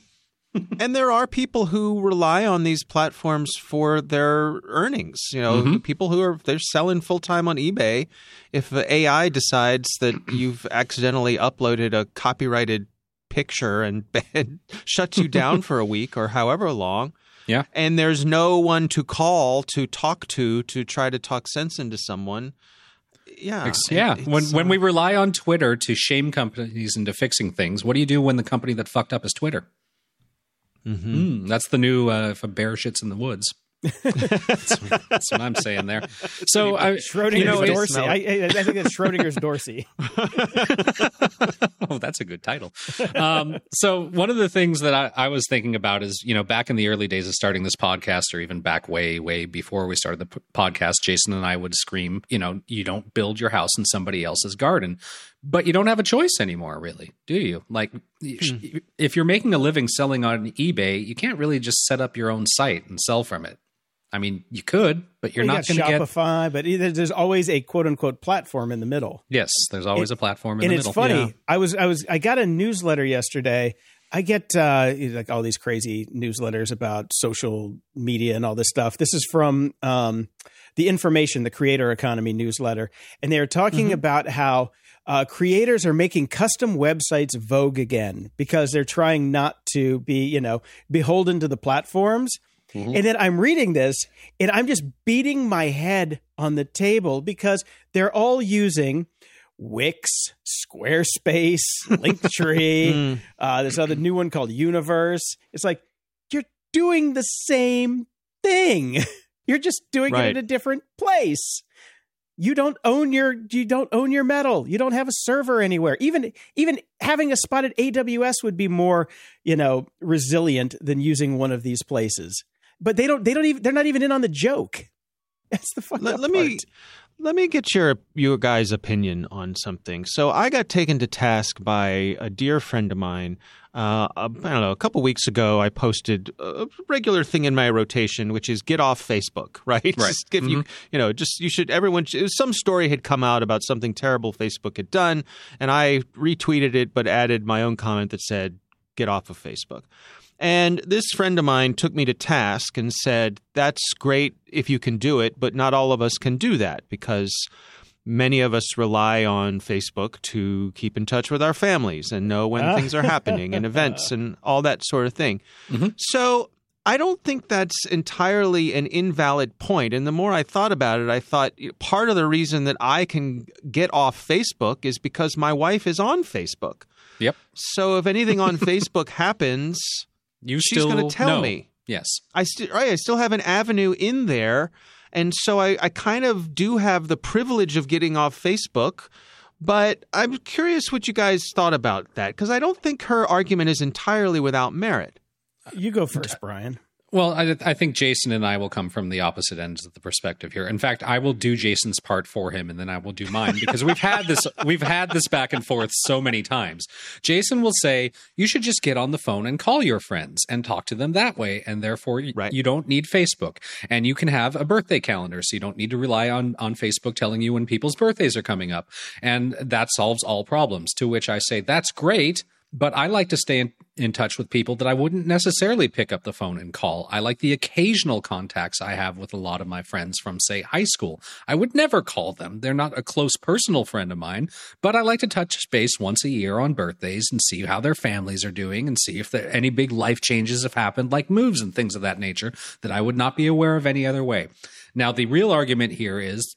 And there are people who rely on these platforms for their earnings. You know, Mm-hmm. people who are they're selling full time on eBay. If AI decides that you've accidentally uploaded a copyrighted picture and, and shuts you down for a week or however long, Yeah. And there's no one to call to talk to to try to talk sense into someone. Yeah. Yeah. It's, When when uh, we rely on Twitter to shame companies into fixing things, what do you do when the company that fucked up is Twitter? Mm, that's the new uh, if a bear shits in the woods. that's, that's what I'm saying there. So I, Schrodinger's you know, it's- Dorsey. I, I, I think that's Schrodinger's Dorsey. oh, that's a good title. Um, so one of the things that I, I was thinking about is, you know, back in the early days of starting this podcast, or even back way, way before we started the p- podcast, Jason and I would scream, you know, you don't build your house in somebody else's garden, but you don't have a choice anymore, really, do you? Like, sh- if you're making a living selling on eBay, you can't really just set up your own site and sell from it. I mean, you could, but you're you not going to get. Shopify, but either, there's always a quote unquote platform in the middle. Yes, there's always a platform in and the it's middle. funny. Yeah. I was I was I got a newsletter yesterday. I get uh, like all these crazy newsletters about social media and all this stuff. This is from um, the Information, the Creator Economy newsletter, and they are talking about how uh, creators are making custom websites vogue again because they're trying not to be, you know, beholden to the platforms. And then I'm reading this and I'm just beating my head on the table because they're all using Wix, Squarespace, Linktree, uh, this other new one called Universe. It's like you're doing the same thing. You're just doing it in a different place. You don't own your you don't own your metal. You don't have a server anywhere. Even even having a spot at AWS would be more, you know, resilient than using one of these places. But they don't they don't even they're not even in on the joke. That's the fucked let, let me. Let me get your your guys' opinion on something. So I got taken to task by a dear friend of mine. Uh, I don't know. A couple weeks ago, I posted a regular thing in my rotation, which is get off Facebook. Right. Right. Just give you you know just you should everyone. Some story had come out about something terrible Facebook had done, and I retweeted it, but added my own comment that said get off of Facebook. And this friend of mine took me to task and said, That's great if you can do it, but not all of us can do that because many of us rely on Facebook to keep in touch with our families and know when Ah. things are happening and events and all that sort of thing. Mhm. So I don't think that's entirely an invalid point. And the more I thought about it, I thought part of the reason that I can get off Facebook is because my wife is on Facebook. Yep. So if anything on Facebook happens, You she's still going to tell know. me. Yes. I still right, I still have an avenue in there, and so I, I kind of do have the privilege of getting off Facebook. But I'm curious what you guys thought about that because I don't think her argument is entirely without merit. You go first, Brian. Well, I, I think Jason and I will come from the opposite ends of the perspective here. In fact, I will do Jason's part for him, and then I will do mine because we've had this we've had this back and forth so many times. Jason will say you should just get on the phone and call your friends and talk to them that way, and therefore Right. you don't need Facebook, and you can have a birthday calendar, so you don't need to rely on on Facebook telling you when people's birthdays are coming up, and that solves all problems. To which I say that's great. But I like to stay in, in touch with people that I wouldn't necessarily pick up the phone and call. I like the occasional contacts I have with a lot of my friends from, say, high school. I would never call them. They're not a close personal friend of mine, but I like to touch base once a year on birthdays and see how their families are doing and see if there any big life changes have happened, like moves and things of that nature, that I would not be aware of any other way. Now, the real argument here is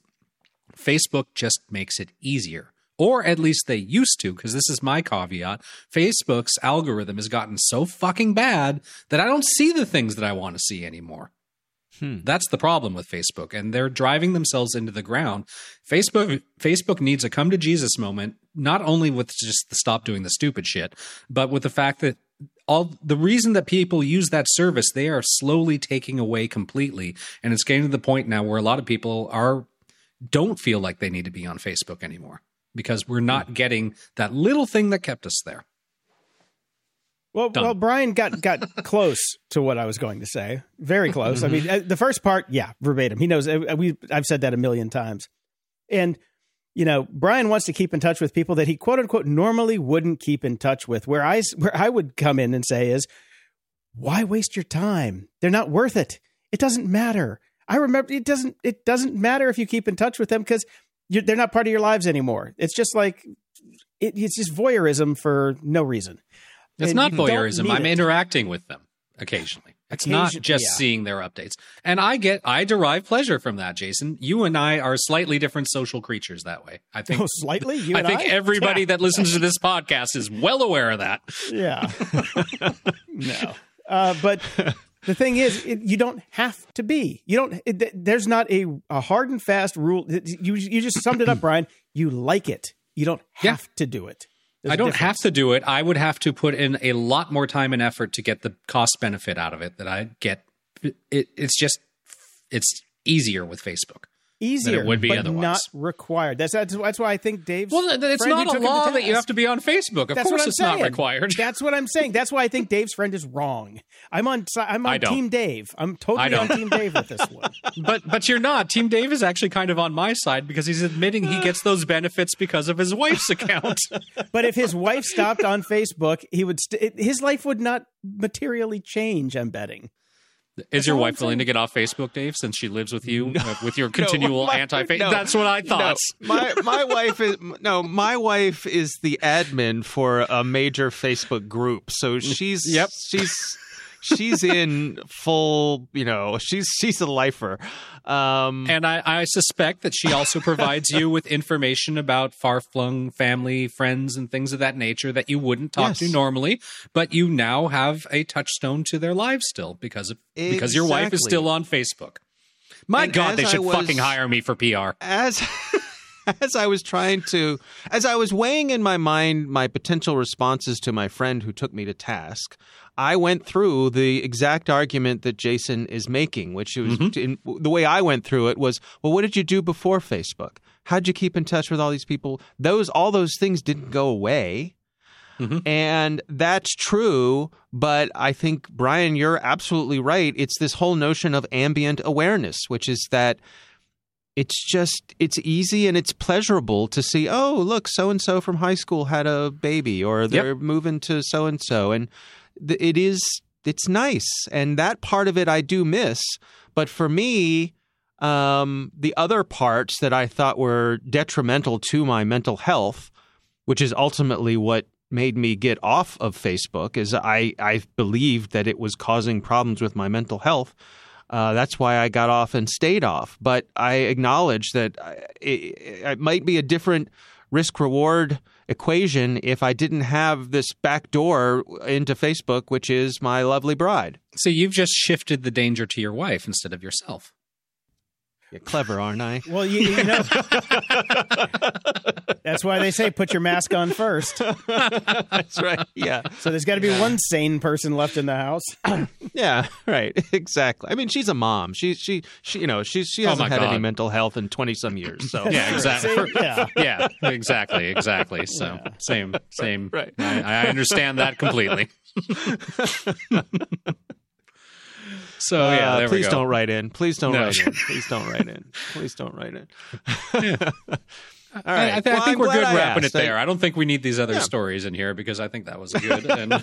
Facebook just makes it easier. Or at least they used to, because this is my caveat. Facebook's algorithm has gotten so fucking bad that I don't see the things that I want to see anymore. Hmm. That's the problem with Facebook, and they're driving themselves into the ground. Facebook Facebook needs a come to Jesus moment, not only with just the stop doing the stupid shit, but with the fact that all the reason that people use that service, they are slowly taking away completely, and it's getting to the point now where a lot of people are don't feel like they need to be on Facebook anymore because we're not getting that little thing that kept us there. Well, Done. well, Brian got got close to what I was going to say. Very close. I mean, uh, the first part, yeah, verbatim. He knows. uh, We I've said that a million times. And you know, Brian wants to keep in touch with people that he quote unquote normally wouldn't keep in touch with. Where I where I would come in and say is, why waste your time? They're not worth it. It doesn't matter. I remember it doesn't it doesn't matter if you keep in touch with them because they're not part of your lives anymore. It's just like it, it's just voyeurism for no reason. It's And not voyeurism. I'm it. interacting with them occasionally. It's not just yeah. seeing their updates. And I get, I derive pleasure from that, Jason. You and I are slightly different social creatures that way. I think. Oh, slightly. You I think I? everybody that listens to this podcast is well aware of that. Yeah. no. Uh, but the thing is, it, you don't have to be. You don't. It, there's not a, a hard and fast rule. You you just summed it up, Brian. You like it. You don't Yeah. have to do it. There's I don't have to do it. I would have to put in a lot more time and effort to get the cost benefit out of it that I get. It, it's just, it's easier with Facebook. Easier would be but otherwise. not required. That's, that's that's why I think Dave's. Well, th- it's friend who not a took him to law that you have to be on Facebook. Of That's what course, I'm it's saying. not required. That's what I'm saying. That's why I think Dave's friend is wrong. I'm on. I'm on. Team Dave. I'm totally on Team Dave with this one. but but you're not. Team Dave is actually kind of on my side because he's admitting he gets those benefits because of his wife's account. But if his wife stopped on Facebook, he would. St- his life would not materially change. I'm betting. Is your wife willing to get off Facebook, Dave, since she lives with you uh, with your continual my- anti Facebook? no, That's what I thought. No, my my wife is no, my wife is the admin for a major Facebook group. So she's Yep. she's she's in full, you know, she's she's a lifer. Um And I, I suspect that she also provides you with information about far flung family, friends, and things of that nature that you wouldn't talk to normally, but you now have a touchstone to their lives still because of because your wife is still on Facebook. My And God, they should was- fucking hire me for PR. as as I was trying to as I was weighing in my mind my potential responses to my friend who took me to task, I went through the exact argument that Jason is making, which was mm-hmm. in, the way I went through it was, well, what did you do before Facebook? How'd you keep in touch with all these people? Those all those things didn't go away. Mm-hmm. And that's true, but I think Brian, you're absolutely right. It's this whole notion of ambient awareness, which is that it's just it's easy and it's pleasurable to see oh look so and so from high school had a baby or they're moving to so and so and it is it's nice and that part of it I do miss but for me um, the other parts that I thought were detrimental to my mental health which is ultimately what made me get off of Facebook is I I believed that it was causing problems with my mental health uh, that's why I got off and stayed off. But I acknowledge that I- it, it might be a different risk reward equation if I didn't have this back door into Facebook, which is my lovely bride. So you've just shifted the danger to your wife instead of yourself. You're clever, aren't I? Well, you, you know, that's why they say put your mask on first. That's right. Yeah. So there's got to be one sane person left in the house. Yeah, right. Exactly. I mean, she's a mom. She she she you know, she's she Oh hasn't my had any mental health in 20 some years. So Yeah, exactly. See? Yeah. yeah, exactly, exactly. So same, same. Right. I, I understand that completely. So Uh, yeah, there we please go. don't write in. Please don't No. write in. Please don't write in. Please don't write in. All right. I. I, th- Well, I think I'm we're good I wrapping asked. it there. I don't think we need these other Yeah. stories in here because I think that was good. And,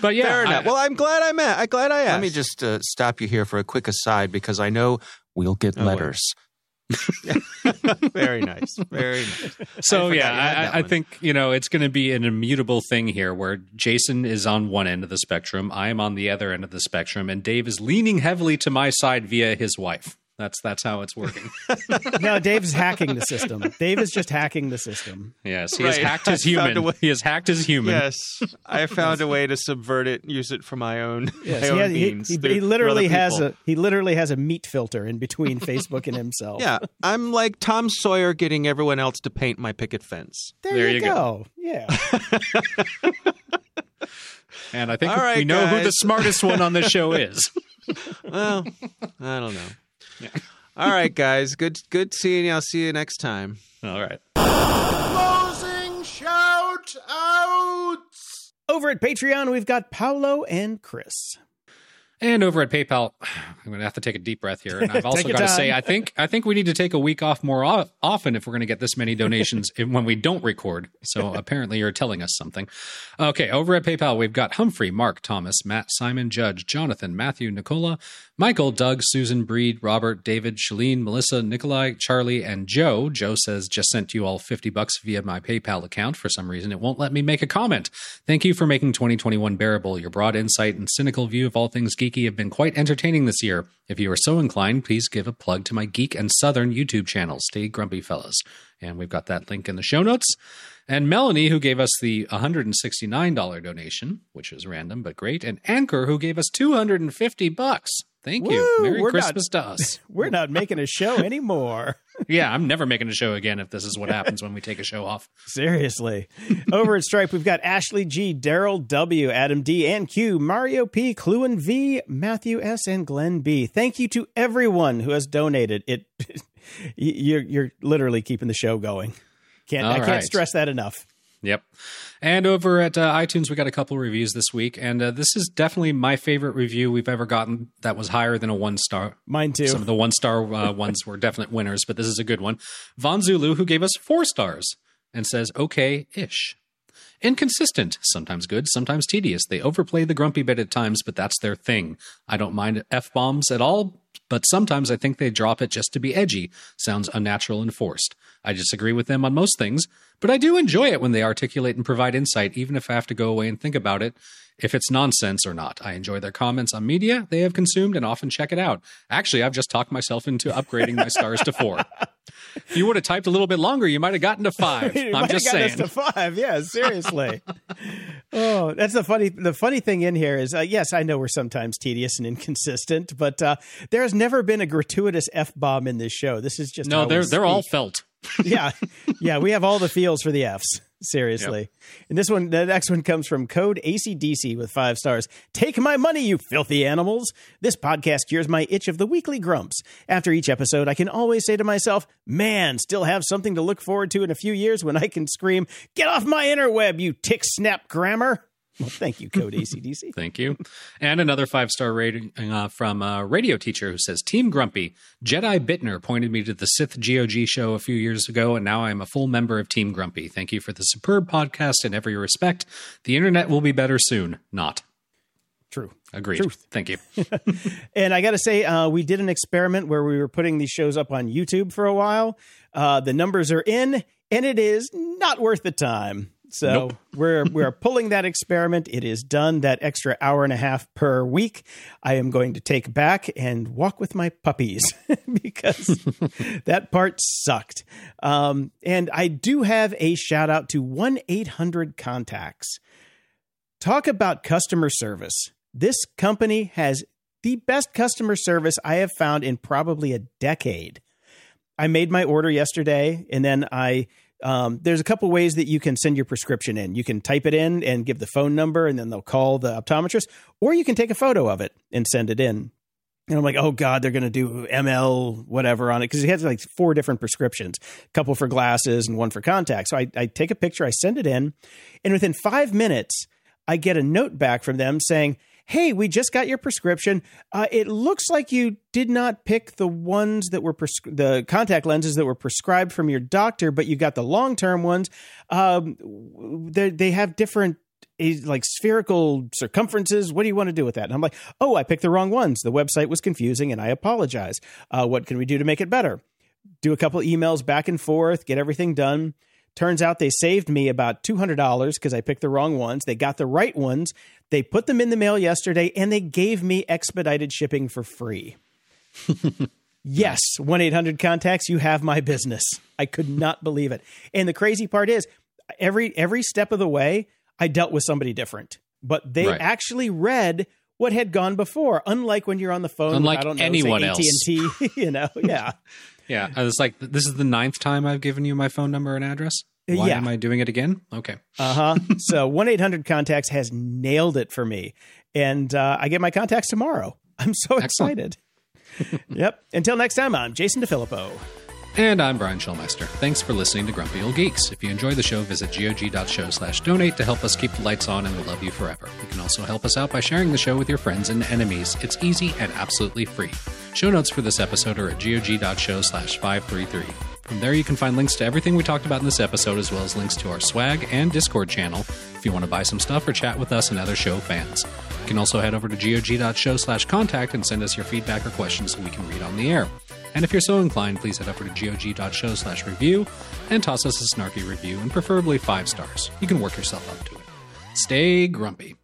But yeah, Fair enough. I- well, I'm glad I met. I'm glad I asked. Let me just uh, stop you here for a quick aside because I know we'll get boy. letters. Very nice. Very nice. So I yeah, you had that I, I think you know it's going to be an immutable thing here, where Jason is on one end of the spectrum, I am on the other end of the spectrum, and Dave is leaning heavily to my side via his wife. That's that's how it's working. No, Dave's hacking the system. Dave is just hacking the system. yes, he has hacked his I human. way- He has hacked his human. Yes, I found a way to subvert it, use it for my own, Yes, my he, own has, means. he, through- he literally has a he literally has a meat filter in between Facebook and himself. Yeah, I'm like Tom Sawyer getting everyone else to paint my picket fence. there, There you, you go. go. Yeah, And I think All right, we know who the smartest one on this show is. Well, I don't know. All right, guys. Good, good seeing you. I'll see you next time. All right. Closing shout outs. over at Patreon we've got Paolo and Chris. And over at PayPal, I'm going to have to take a deep breath here. And I've also got to say, I think I think we need to take a week off more o- often if we're going to get this many donations when we don't record. So apparently, you're telling us something. Okay, over at PayPal, we've got Humphrey, Mark, Thomas, Matt, Simon, Judge, Jonathan, Matthew, Nicola, Michael, Doug, Susan, Breed, Robert, David, Shalene, Melissa, Nikolai, Charlie, and Joe. Joe says, just sent you all 50 bucks via my PayPal account. For some reason, it won't let me make a comment. Thank you for making 2021 bearable. Your broad insight and cynical view of all things geeky have been quite entertaining this year. If you are so inclined, please give a plug to my Geek and Southern YouTube channel. Stay grumpy, fellas. And we've got that link in the show notes. And Melanie, who gave us the $169 donation, which is random but great, and Anchor, who gave us 250 bucks. Thank you. Merry we're not- Christmas to us. We're not making a show anymore. yeah, I'm never making a show again if this is what happens when we take a show off. Seriously. Over at Stripe, we've got Ashley G, Daryl W, Adam D, and Q, Mario P, Cluen V, Matthew S, and Glenn B. Thank you to everyone who has donated. It you're you're literally keeping the show going. Can't I can't right. stress that enough. Yep. And over at uh, iTunes, we got a couple reviews this week, and uh, this is definitely my favorite review we've ever gotten that was higher than a one star. Mine too. Some of the one star uh, ones were definite winners, but this is a good one. Von Zulu, who gave us four stars and says, okay ish. Inconsistent, sometimes good, sometimes tedious. They overplay the grumpy bit at times, but that's their thing. I don't mind F bombs at all, but sometimes I think they drop it just to be edgy. Sounds unnatural and forced. I disagree with them on most things, but I do enjoy it when they articulate and provide insight, even if I have to go away and think about it, if it's nonsense or not. I enjoy their comments on media they have consumed and often check it out. Actually, I've just talked myself into upgrading my stars to four. If you would have typed a little bit longer, you might have gotten to five. I'm just saying. to five. Yeah, seriously. oh, that's the funny. The funny thing in here is, uh, yes, I know we're sometimes tedious and inconsistent, but uh, there has never been a gratuitous f bomb in this show. This is just no, they're they're all felt. yeah, yeah. We have all the feels for the Fs. Seriously. And this one, the next one comes from Code ACDC with five stars. Take my money, you filthy animals. This podcast cures my itch of the weekly grumps. After each episode, I can always say to myself, man, still have something to look forward to in a few years when I can scream, get off my interweb, you tick snap grammar. Well, thank you, Code ACDC. Thank you. And another five star rating uh, from a radio teacher who says Team Grumpy. Jedi Bittner pointed me to the Sith GOG show a few years ago, and now I'm a full member of Team Grumpy. Thank you for the superb podcast in every respect. The internet will be better soon. Not. True. Agreed. Truth. Thank you. And I got to say, uh, we did an experiment where we were putting these shows up on YouTube for a while. Uh, the numbers are in, and it is not worth the time. So Nope. we're we're pulling that experiment. It is done. That extra hour and a half per week, I am going to take back and walk with my puppies because that part sucked. Um, and I do have a shout out to one eight hundred contacts. Talk about customer service. This company has the best customer service I have found in probably a decade. I made my order yesterday, and then I um, there's a couple ways that you can send your prescription in. You can type it in and give the phone number, and then they'll call the optometrist, or you can take a photo of it and send it in. And I'm like, oh god, they're going to do ML whatever on it because it has like four different prescriptions, a couple for glasses and one for contacts. So I, I take a picture, I send it in, and within five minutes, I get a note back from them saying, "Hey, we just got your prescription. Uh, it looks like you did not pick the ones that were pres- the contact lenses that were prescribed from your doctor, but you got the long term ones. Um, they have different." eh, Like spherical circumferences. What do you want to do with that? And I'm like, oh, I picked the wrong ones. The website was confusing, and I apologize. Uh, what can we do to make it better? do a couple emails back and forth, get everything done. Turns out they saved me about $200 because I picked the wrong ones. They got the right ones. They put them in the mail yesterday and they gave me expedited shipping for free. yes, 1 800 contacts, you have my business. I could not believe it. And the crazy part is, every every step of the way, I dealt with somebody different, but they Right. actually read what had gone before. Unlike when you're on the phone, Unlike with, I don't know, anyone say else. AT&T, you know, yeah. Yeah. I was like, this is the ninth time I've given you my phone number and address. Why Yeah. am I doing it again? Okay. Uh huh. so one eight hundred contacts has nailed it for me, and uh, I get my contacts tomorrow. I'm so Excellent. excited. yep. Until next time, I'm Jason DeFilippo. And I'm Brian Schulmeister. Thanks for listening to Grumpy Old Geeks. If you enjoy the show, visit gog.show slash donate to help us keep the lights on and we'll love you forever. You can also help us out by sharing the show with your friends and enemies. It's easy and absolutely free. Show notes for this episode are at gog.show slash 533. From there, you can find links to everything we talked about in this episode, as well as links to our swag and Discord channel if you want to buy some stuff or chat with us and other show fans. You can also head over to gog.show slash contact and send us your feedback or questions so we can read on the air. And if you're so inclined, please head over to gog.show slash review and toss us a snarky review, and preferably five stars. You can work yourself up to it. Stay grumpy.